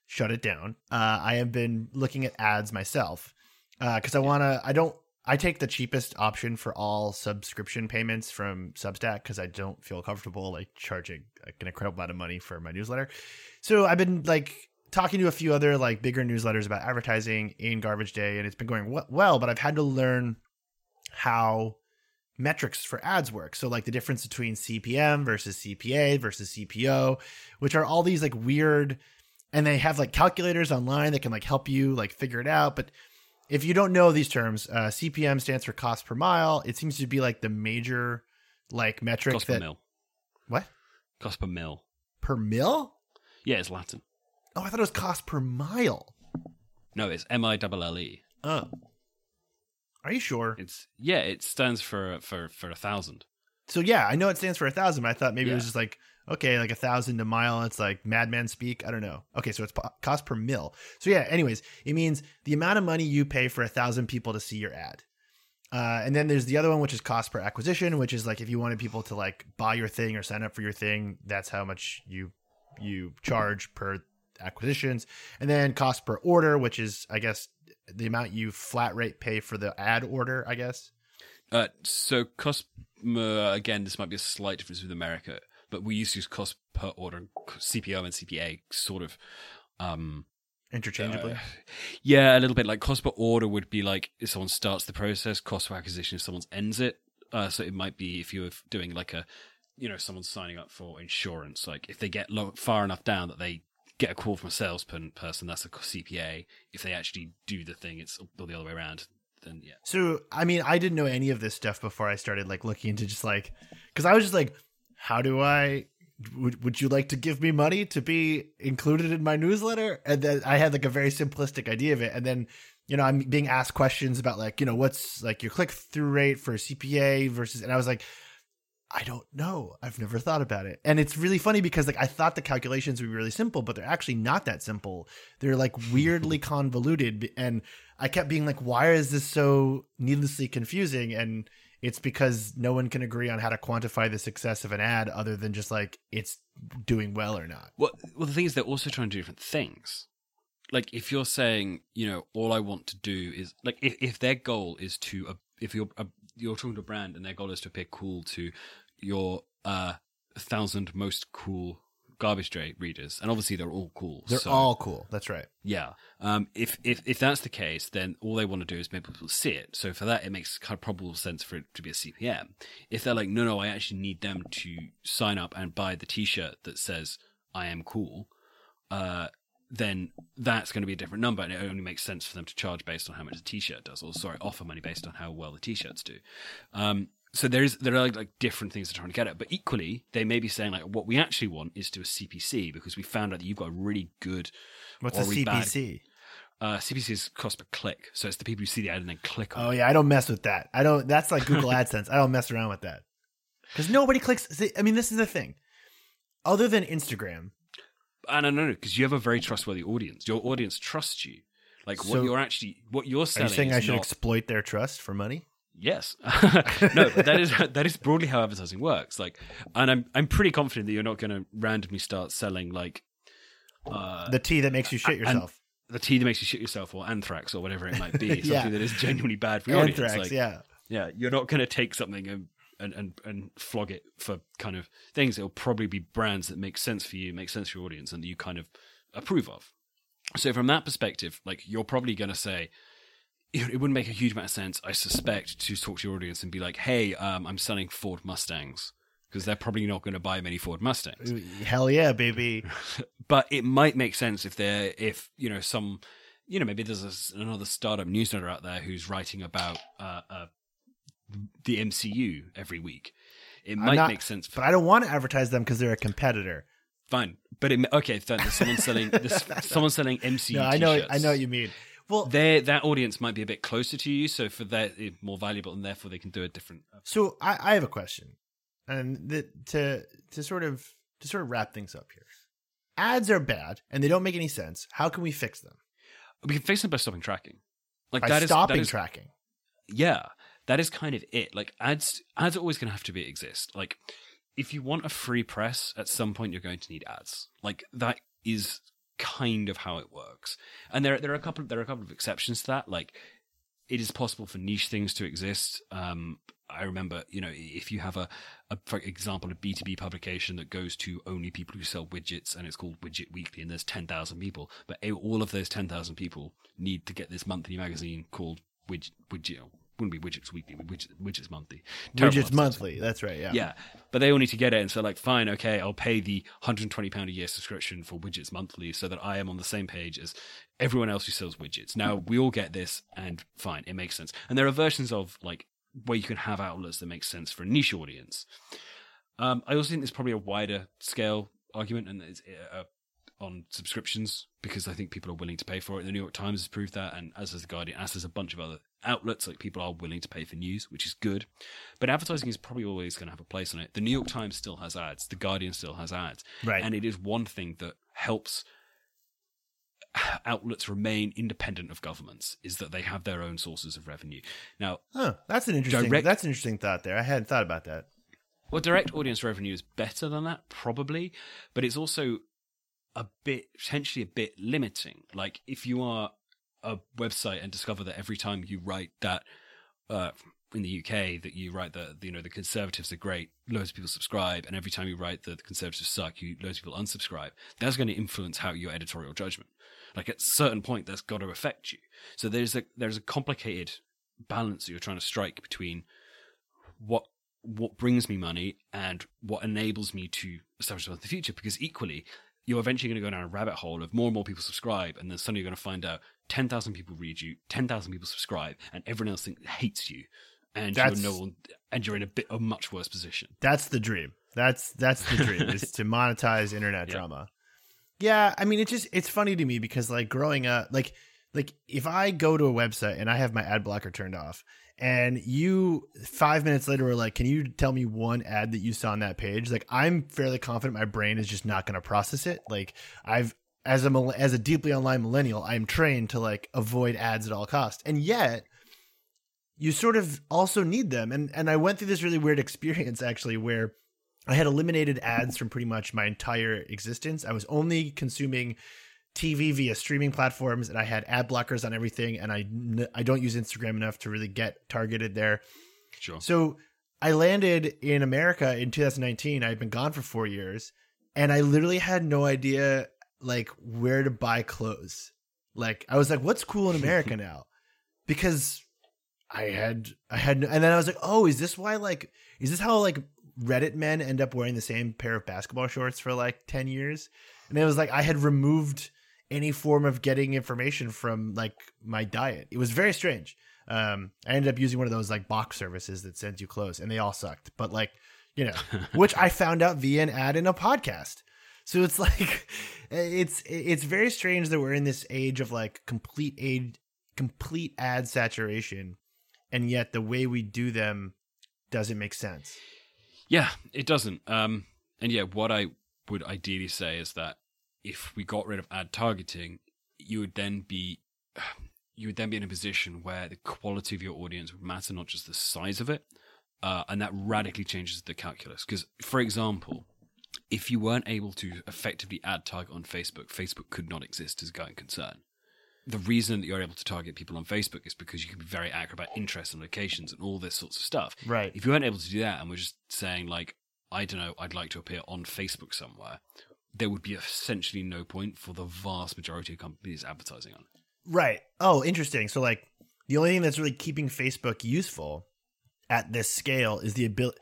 shut it down, uh, I have been looking at ads myself because I want to. I don't. I take the cheapest option for all subscription payments from Substack because I don't feel comfortable like charging like an incredible amount of money for my newsletter. So I've been like talking to a few other like bigger newsletters about advertising in Garbage Day, and it's been going well. But I've had to learn how metrics for ads work. So like the difference between CPM versus CPA versus CPO, which are all these like weird and they have like calculators online that can like help you like figure it out, but if you don't know these terms, uh, CPM stands for cost per mile. It seems to be like the major like metric Cost that per mil. what Cost per mil. per mil? Yeah, it's Latin. Oh, I thought it was cost per mile. No, it's M I L L E. Oh, are you sure? It's yeah, it stands for for for a thousand. So yeah, I know it stands for a thousand. But I thought maybe it was just like okay, like a thousand a mile. It's like madman speak. I don't know. Okay, so it's po- cost per mil. So yeah, anyways, it means the amount of money you pay for a thousand people to see your ad. Uh, and then there's the other one, which is cost per acquisition, which is like if you wanted people to like buy your thing or sign up for your thing, that's how much you you charge per acquisitions. And then cost per order, which is I guess the amount you flat rate pay for the ad order. I guess. Uh, so cost uh, again, this might be a slight difference with America, but we used to use cost per order, and CPO and CPA sort of. Um, Interchangeably. Uh, yeah, a little bit. Like cost per order would be like if someone starts the process, cost per acquisition if someone ends it. Uh, so it might be if you're doing like a, you know, someone's signing up for insurance. Like if they get low, far enough down that they get a call from a salesperson, person, that's a CPA. If they actually do the thing, it's all the other way around. Then yeah. So, I mean, I didn't know any of this stuff before I started like looking into just like, because I was just like, how do I? Would, would you like to give me money to be included in my newsletter? And then I had like a very simplistic idea of it. And then, you know, I'm being asked questions about like, you know, what's like your click through rate for a CPA versus, and I was like, I don't know. I've never thought about it. And it's really funny because like I thought the calculations would be really simple, but they're actually not that simple. They're like weirdly convoluted and I kept being like why is this so needlessly confusing and it's because no one can agree on how to quantify the success of an ad other than just like it's doing well or not. Well, well, the thing is, they're also trying to do different things. Like, if you're saying, you know, all I want to do is like, if, if their goal is to, uh, if you're uh, you're talking to a brand and their goal is to appear cool to your uh thousand most cool garbage day readers, and obviously they're all cool. They're so- all cool. That's right. yeah. Um, if if if that's the case, then all they want to do is make people see it. So for that, it makes kind of probable sense for it to be a CPM. If they're like, no, no, I actually need them to sign up and buy the T-shirt that says "I am cool," uh, then that's going to be a different number, and it only makes sense for them to charge based on how much the T-shirt does, or sorry, offer money based on how well the T-shirts do. Um, so there's there are like, like different things they're trying to get at, but equally they may be saying like what we actually want is to a CPC because we found out that you've got a really good What's a really bad- CPC? uh, CPC is cost per click, so it's the people who see the ad and then click on. Oh it. yeah, I don't mess with that. I don't. That's like Google AdSense. I don't mess around with that because nobody clicks. See, I mean, this is the thing. Other than Instagram, I don't know because you have a very trustworthy audience. Your audience trusts you. Like So- what you're actually what you're are selling. you saying I should not- exploit their trust for money? Yes. no, that is that is broadly how advertising works. Like, and I'm I'm pretty confident that you're not going to randomly start selling like uh, The tea that makes you shit yourself. the tea that makes you shit yourself or anthrax or whatever it might be. Something Yeah. that is genuinely bad for your audience. Like, yeah. yeah, you're not going to take something and, and and and flog it for kind of things. It'll probably be brands that make sense for you, make sense for your audience, and that you kind of approve of. So from that perspective, like you're probably going to say, it wouldn't make a huge amount of sense, I suspect, to talk to your audience and be like, "Hey, um, I'm selling Ford Mustangs," because they're probably not going to buy many Ford Mustangs Hell yeah, baby. but it might make sense if they're if you know some you know maybe there's a, another startup newsletter out there who's writing about uh, uh, the MCU every week. It I'm might not- make sense. But I don't want to advertise them because they're a competitor. Fine, but it, okay, then there's someone selling this, someone selling MCU. No, I know. t-shirts. I know what you mean. Well, Their that audience might be a bit closer to you, so for that it's more valuable, and therefore they can do a different. uh, so I, I have a question, and the, to to sort of to sort of wrap things up here. Ads are bad and they don't make any sense. How can we fix them? We can fix them by stopping tracking. Like By that is stopping that is, tracking. yeah that is kind of it. Like ads ads are always going to have to be exist. Like if you want a free press at some point you're going to need ads. Like that is kind of how it works. And there there are a couple there are a couple of exceptions to that. Like it is possible for niche things to exist. Um I remember, you know, if you have a, a, for example, a B2B publication that goes to only people who sell widgets and it's called Widget Weekly and there's 10,000 people, but all of those 10,000 people need to get this monthly magazine called Widget, Widget, wouldn't be Widgets Weekly, Widget, Widgets Monthly. Terrible Widgets advertising. monthly. That's right. Yeah. Yeah, but they all need to get it, and so like, fine, okay, I'll pay the 120 pound a year subscription for widgets monthly, so that I am on the same page as everyone else who sells widgets. Now we all get this, and fine, it makes sense. And there are versions of like where you can have outlets that make sense for a niche audience. Um, I also think there's probably a wider scale argument, and it's uh, on subscriptions because I think people are willing to pay for it. The New York Times has proved that, and as has the Guardian, as has a bunch of other outlets, like people are willing to pay for news, which is good. But advertising is probably always going to have a place on it. The New York Times still has ads. The Guardian still has ads, Right. and it is one thing that helps outlets remain independent of governments is that they have their own sources of revenue. Now, Huh, that's an interesting. Direct- That's an interesting thought there. I hadn't thought about that. Well, direct audience revenue is better than that, probably, but it's also a bit potentially a bit limiting. Like if you are a website and discover that every time you write that uh, in the UK that you write that you know the conservatives are great, loads of people subscribe, and every time you write that the conservatives suck, you loads of people unsubscribe. That's going to influence how your editorial judgment. Like at a certain point, that's got to affect you. So there's a there's a complicated balance that you're trying to strike between what what brings me money and what enables me to establish wealth in the future. Because equally, you're eventually going to go down a rabbit hole of more and more people subscribe, and then suddenly you're going to find out ten thousand people read you, ten thousand people subscribe, and everyone else think, hates you, and That's- you're no one, and you're in a bit a much worse position. That's the dream. That's that's the dream is to monetize internet Yeah. drama. Yeah, I mean it just it's funny to me because like growing up like like if I go to a website and I have my ad blocker turned off and you 5 minutes later were like can you tell me one ad that you saw on that page like I'm fairly confident my brain is just not going to process it like I've as a as a deeply online millennial I'm trained to like avoid ads at all costs and yet you sort of also need them and and I went through this really weird experience actually where I had eliminated ads from pretty much my entire existence. I was only consuming TV via streaming platforms, and I had ad blockers on everything. And I I don't use Instagram enough to really get targeted there. Sure. So I landed in America in 2019. I had been gone for four years, and I literally had no idea like where to buy clothes. Like I was like, "What's cool in America now?" Because I had I had, and then I was like, "Oh, is this why like is this how like Reddit men end up wearing the same pair of basketball shorts for like 10 years. And it was like I had removed any form of getting information from like my diet. It was very strange. Um, I ended up using one of those like box services that sends you clothes, and they all sucked. But like, you know, which I found out via an ad in a podcast. So it's like, it's it's very strange that we're in this age of like complete aid, complete ad saturation, and yet the way we do them doesn't make sense. Yeah, it doesn't. Um, and yeah, what I would ideally say is that if we got rid of ad targeting, you would then be you would then be in a position where the quality of your audience would matter, not just the size of it. Uh, and that radically changes the calculus. Because, for example, if you weren't able to effectively ad target on Facebook, Facebook could not exist as a going concern. The reason that you're able to target people on Facebook is because you can be very accurate about interests and locations and all this sorts of stuff. Right. If you weren't able to do that and we're just saying, like, I don't know, I'd like to appear on Facebook somewhere, there would be essentially no point for the vast majority of companies advertising on. Right. Oh, interesting. So like the only thing that's really keeping Facebook useful at this scale is the ability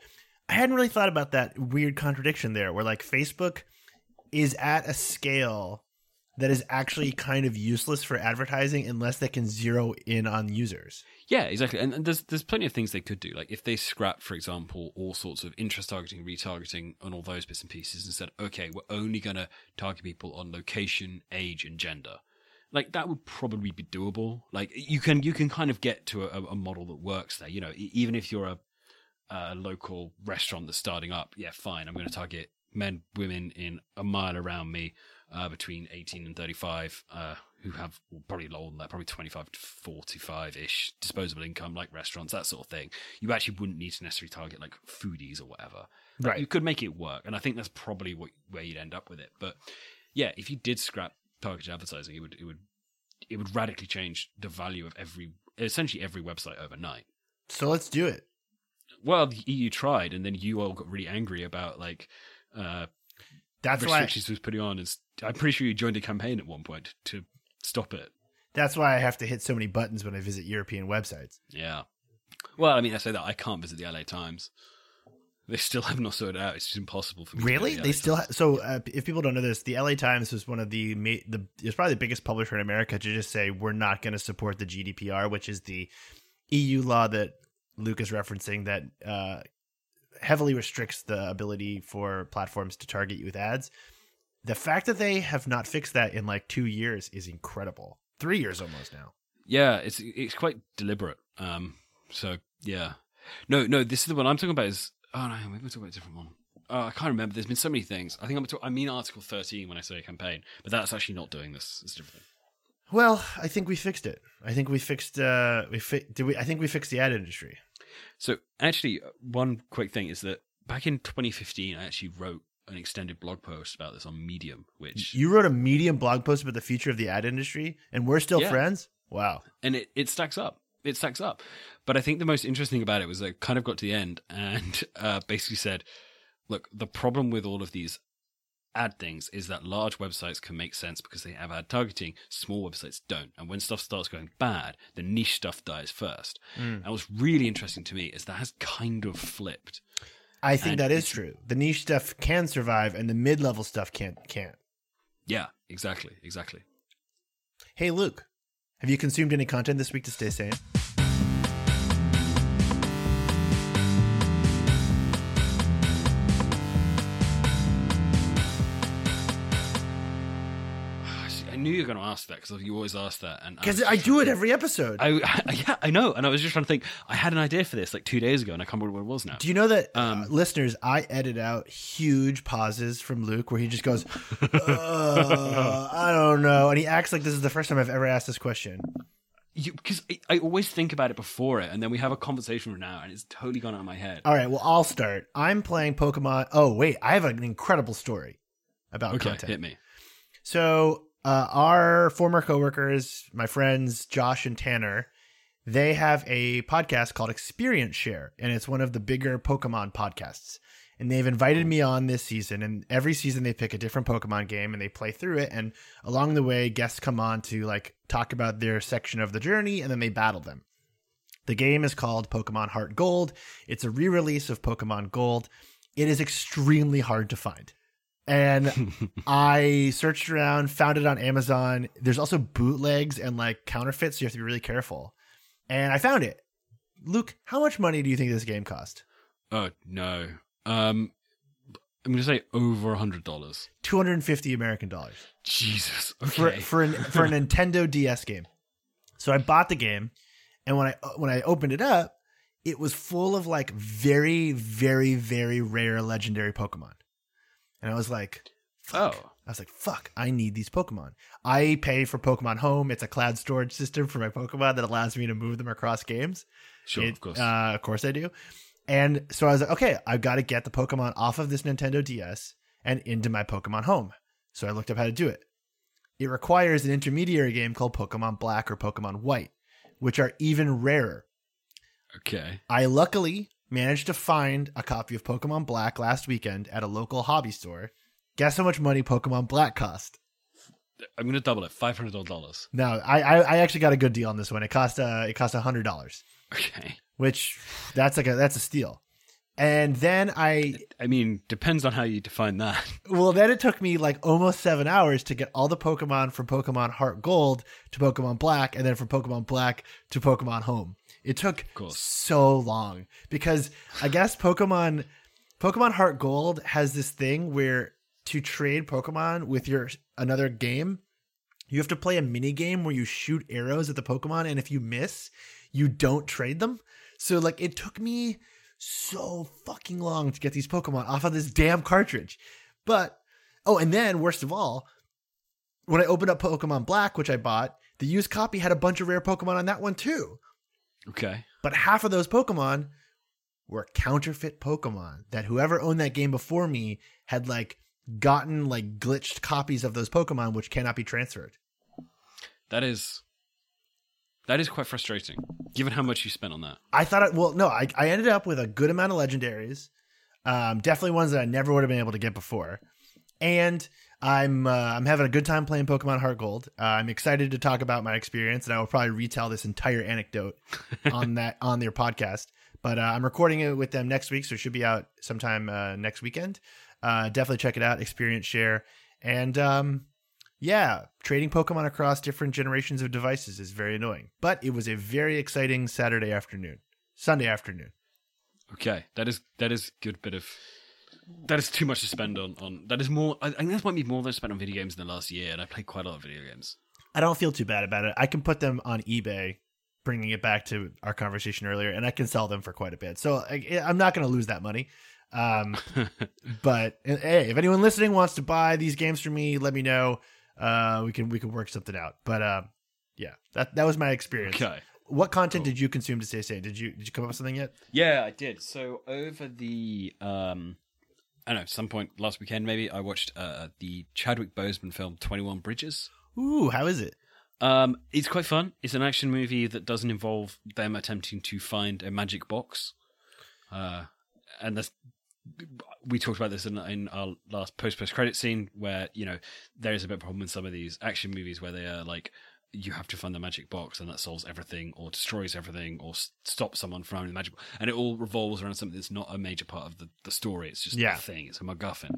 I hadn't really thought about that weird contradiction there where like Facebook is at a scale that is actually kind of useless for advertising unless they can zero in on users. Yeah, exactly. And, and there's there's plenty of things they could do. Like if they scrap, for example, all sorts of interest targeting, retargeting, and all those bits and pieces, and said, okay, we're only going to target people on location, age, and gender like that would probably be doable. Like you can you can kind of get to a, a model that works there. You know, even if you're a, a local restaurant that's starting up, yeah, fine. I'm going to target men, women in a mile around me uh, between 18 and 35 uh, who have well, probably lower than that, probably 25 to 45 ish disposable income, like restaurants, that sort of thing. You actually wouldn't need to necessarily target like foodies or whatever. Right. You could make it work, and I think that's probably what where you'd end up with it. But yeah, if you did scrap targeted advertising, it would it would it would radically change the value of every essentially every website overnight. So let's do it. Well, the EU tried, and then you all got really angry about like uh, that's restrictions why was putting on. And I'm pretty sure you joined a campaign at one point to stop it. That's why I have to hit so many buttons when I visit European websites. Yeah. Well, I mean, I say that I can't visit the LA Times. They still have not sorted out. It's just impossible for me. Really? The they still ha- so uh, if people don't know this, the LA Times was one of the ma- the it's probably the biggest publisher in America to just say we're not going to support the GDPR, which is the EU law that Luke is referencing that uh, heavily restricts the ability for platforms to target you with ads. The fact that they have not fixed that in like two years is incredible. Three years almost now. Yeah, it's it's quite deliberate. Um, so yeah, no, no, this is the one I'm talking about. Is Oh no, maybe we're talking about a different one. Oh, I can't remember. There's been so many things. I think I'm. Talk- I mean Article 13 when I say campaign, but that's actually not doing this. It's a different thing. Well, I think we fixed it. I think we fixed. Uh, we fi- did we? I think we fixed the ad industry. So actually, one quick thing is that back in 2015, I actually wrote an extended blog post about this on Medium, which you wrote a Medium blog post about the future of the ad industry, and we're still Yeah. friends. Wow. and it, it stacks up. It stacks up. But I think the most interesting about it was I kind of got to the end and uh, basically said, look, the problem with all of these ad things is that large websites can make sense because they have ad targeting, small websites don't. And when stuff starts going bad, the niche stuff dies first. Hmm. And what's really interesting to me is that has kind of flipped. I think And that is true. The niche stuff can survive, and the mid-level stuff can't. Can't. Yeah, exactly, exactly. Hey, Luke, have you consumed any content this week to stay sane? Going to ask that because you always ask that. And Because was I do it every episode. I, yeah, I know, and I was just trying to think. I had an idea for this like two days ago, and I can't remember what it was now. Do you know that, uh, Um, listeners? I edit out huge pauses from Luke where he just goes, uh, "I don't know," and he acts like this is the first time I've ever asked this question. because I, I always think about it before it, and then we have a conversation from now, and it's totally gone out of my head. All right, well, I'll start. I'm playing Pokemon. Oh, wait, I have an incredible story about okay, content. hit me. So, uh, our former coworkers, my friends Josh and Tanner, they have a podcast called Experience Share, and it's one of the bigger Pokemon podcasts. And they've invited me on this season, and every season they pick a different Pokemon game and they play through it. And along the way, guests come on to like talk about their section of the journey, and then they battle them. The game is called Pokemon Heart Gold. It's a re-release of Pokemon Gold. It is extremely hard to find. And I searched around, found it on Amazon. There's also bootlegs and like counterfeits, so you have to be really careful. and I found it. Luke, how much money do you think this game cost? Oh no. Um, I'm gonna say over a hundred dollars. Two hundred and fifty American dollars Jesus. for Okay. for an, for a Nintendo DS game. So I bought the game, and when I when I opened it up, it was full of like very very very rare legendary Pokemon, and I was like, oh. I was like, fuck, I need these Pokemon. I pay for Pokemon Home. It's a cloud storage system for my Pokemon that allows me to move them across games. Sure, It- of course. Uh, of course I do. And so I was like, okay, I've got to get the Pokemon off of this Nintendo DS and into my Pokemon Home. So I looked up how to do it. It requires an intermediary game called Pokemon Black or Pokemon White, which are even rarer. okay. I luckily managed to find a copy of Pokemon Black last weekend at a local hobby store. Guess how much money Pokemon Black cost? I'm gonna double it. Five hundred dollars. No, I, I I actually got a good deal on this one. It cost uh it cost a hundred dollars, Okay. which that's like a that's a steal. And then I I mean, depends on how you define that. well then it took me like almost seven hours to get all the Pokemon from Pokemon Heart Gold to Pokemon Black, and then from Pokemon Black to Pokemon Home. It took course. so long because I guess Pokemon Pokemon Heart Gold has this thing where to trade Pokemon with your another game, you have to play a mini game where you shoot arrows at the Pokemon, and if you miss, you don't trade them. So like it took me so fucking long to get these Pokemon off of this damn cartridge. But oh, and then worst of all, when I opened up Pokemon Black, which I bought, the used copy had a bunch of rare Pokemon on that one too. Okay. But half of those Pokemon were counterfeit Pokemon that whoever owned that game before me had like gotten like glitched copies of those Pokemon which cannot be transferred. That is that is quite frustrating, given how much you spent on that. I thought it well no, I, I ended up with a good amount of legendaries. Um, definitely ones that I never would have been able to get before. And I'm uh, I'm having a good time playing Pokemon Heart Gold. Uh, I'm excited to talk about my experience, and I will probably retell this entire anecdote on that on their podcast. But uh, I'm recording it with them next week, so it should be out sometime uh, next weekend. Uh, definitely check it out. Experience share, and um, yeah, trading Pokemon across different generations of devices is very annoying. But it was a very exciting Saturday afternoon, Sunday afternoon. Okay, that is that is good bit of that is too much to spend on on that is more. I I think that might be more than I spent on video games in the last year, and I played quite a lot of video games. I don't feel too bad about it. I can put them on eBay, bringing it back to our conversation earlier, and I can sell them for quite a bit. So I, I'm not going to lose that money. Um, but uh, hey, if anyone listening wants to buy these games from me, let me know. Uh, we can we can work something out. But uh, yeah, that that was my experience. okay. What content Cool. did you consume to stay sane? Did you did you come up with something yet? Yeah, I did. So over the um I don't know, some point last weekend maybe, I watched uh the Chadwick Boseman film Twenty One Bridges. Ooh, how is it? Um it's quite fun. It's an action movie that doesn't involve them attempting to find a magic box. Uh and that's we talked about this in, in our last post post credit scene where you know there is a bit of a problem in some of these action movies where they are like you have to find the magic box and that solves everything or destroys everything or stops someone from finding the magic box and it all revolves around something that's not a major part of the, the story. It's just Yeah. a thing. It's a MacGuffin.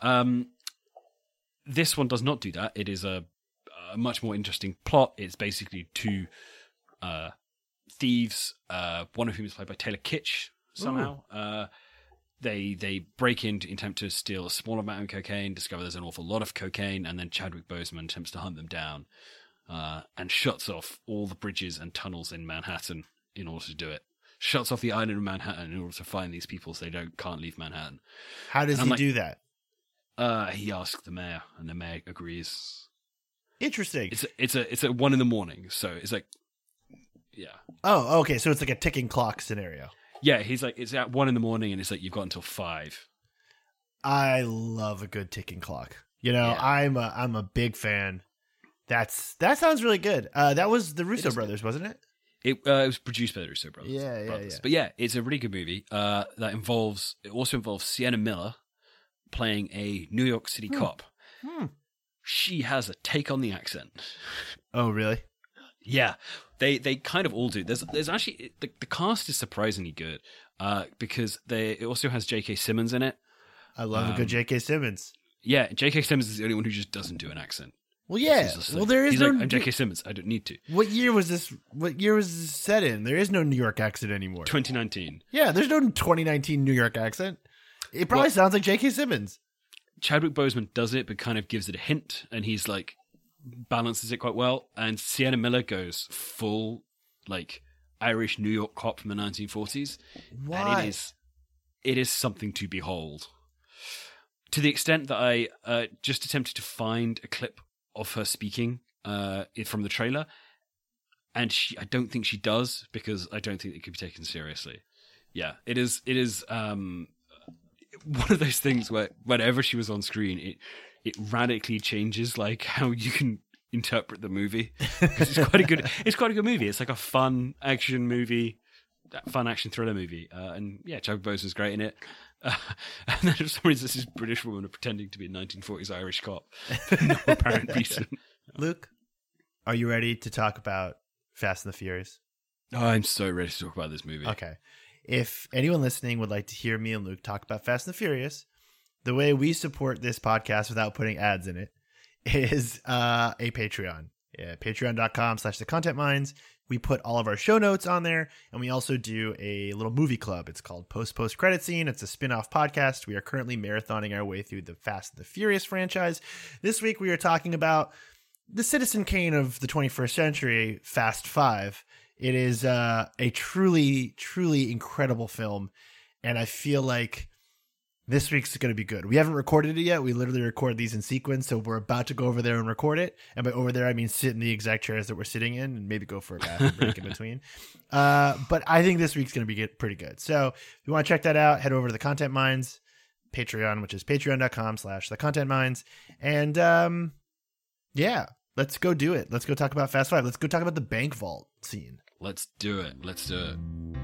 Um this one does not do that. It is a, a much more interesting plot. It's basically two uh thieves uh one of whom is played by Taylor Kitsch somehow. Uh they they break in to attempt to steal a small amount of cocaine, discover there's an awful lot of cocaine, and then Chadwick Boseman attempts to hunt them down, uh, and shuts off all the bridges and tunnels in Manhattan in order to do it. Shuts off the island of Manhattan in order to find these people so they don't can't leave Manhattan. How does he like- do that? Uh, he asks the mayor, and the mayor agrees. Interesting. It's a, it's a it's at one in the morning, so it's like, yeah, oh, okay. So it's like a ticking clock scenario. yeah. He's like it's at one in the morning, and it's like you've got until five. I love a good ticking clock. You know, Yeah. I'm a I'm a big fan. That's that sounds really good. Uh, that was the Russo brothers, wasn't it? It, uh, it was produced by the Russo brothers. Yeah, yeah, brothers. yeah. But yeah, it's a really good movie. Uh, that involves it also involves Sienna Miller playing a New York City cop. Hmm. She has a take on the accent. Oh, really? Yeah, they they kind of all do. There's there's actually the, the cast is surprisingly good uh, because they it also has J.K. Simmons in it. I love a good Um, J.K. Simmons. Yeah, J.K. Simmons is the only one who just doesn't do an accent. Well, yeah. Well, there is he's no. like, I'm J.K. Simmons. I don't need to. What year was this? What year was this set in? There is no New York accent anymore. 2019. Yeah, there's no 2019 New York accent. It probably Well- sounds like J.K. Simmons. Chadwick Boseman does it, but kind of gives it a hint, and he's like balances it quite well. And Sienna Miller goes full like Irish New York cop from the 1940s, and Why? it is it is something to behold. To the extent that I uh, just attempted to find a clip of her speaking uh, from the trailer, and she, I don't think she does because I don't think it could be taken seriously. Yeah, it is. It is um, one of those things where whenever she was on screen, it it radically changes like how you can interpret the movie. it's quite a good. It's quite a good movie. It's like a fun action movie, fun action thriller movie, uh, and yeah, Chadwick Boseman's great in it. Uh, and then for some reason, this is British woman pretending to be a 1940s Irish cop for no apparent reason. Luke, are you ready to talk about Fast and the Furious? Oh, I'm so ready to talk about this movie. Okay. If anyone listening would like to hear me and Luke talk about Fast and the Furious, the way we support this podcast without putting ads in it is uh, a Patreon. Yeah, patreon.com slash the content mines. We put all of our show notes on there, and we also do a little movie club. It's called Post Post Credit Scene. It's a spin off podcast. We are currently marathoning our way through the Fast and the Furious franchise. This week, we are talking about the Citizen Kane of the 21st century, Fast Five. It is uh, a truly, truly incredible film, and I feel like this week's going to be good. We haven't recorded it yet. We literally record these in sequence, so we're about to go over there and record it. And by over there, I mean sit in the exact chairs that we're sitting in, and maybe go for a bathroom break in between. Uh, but I think this week's going to be get pretty good. So if you want to check that out, head over to the Content Mines Patreon, which is patreon.com/slash the Content Mines, and um, yeah, let's go do it. Let's go talk about Fast Five. Let's go talk about the bank vault scene. Let's do it. Let's do it.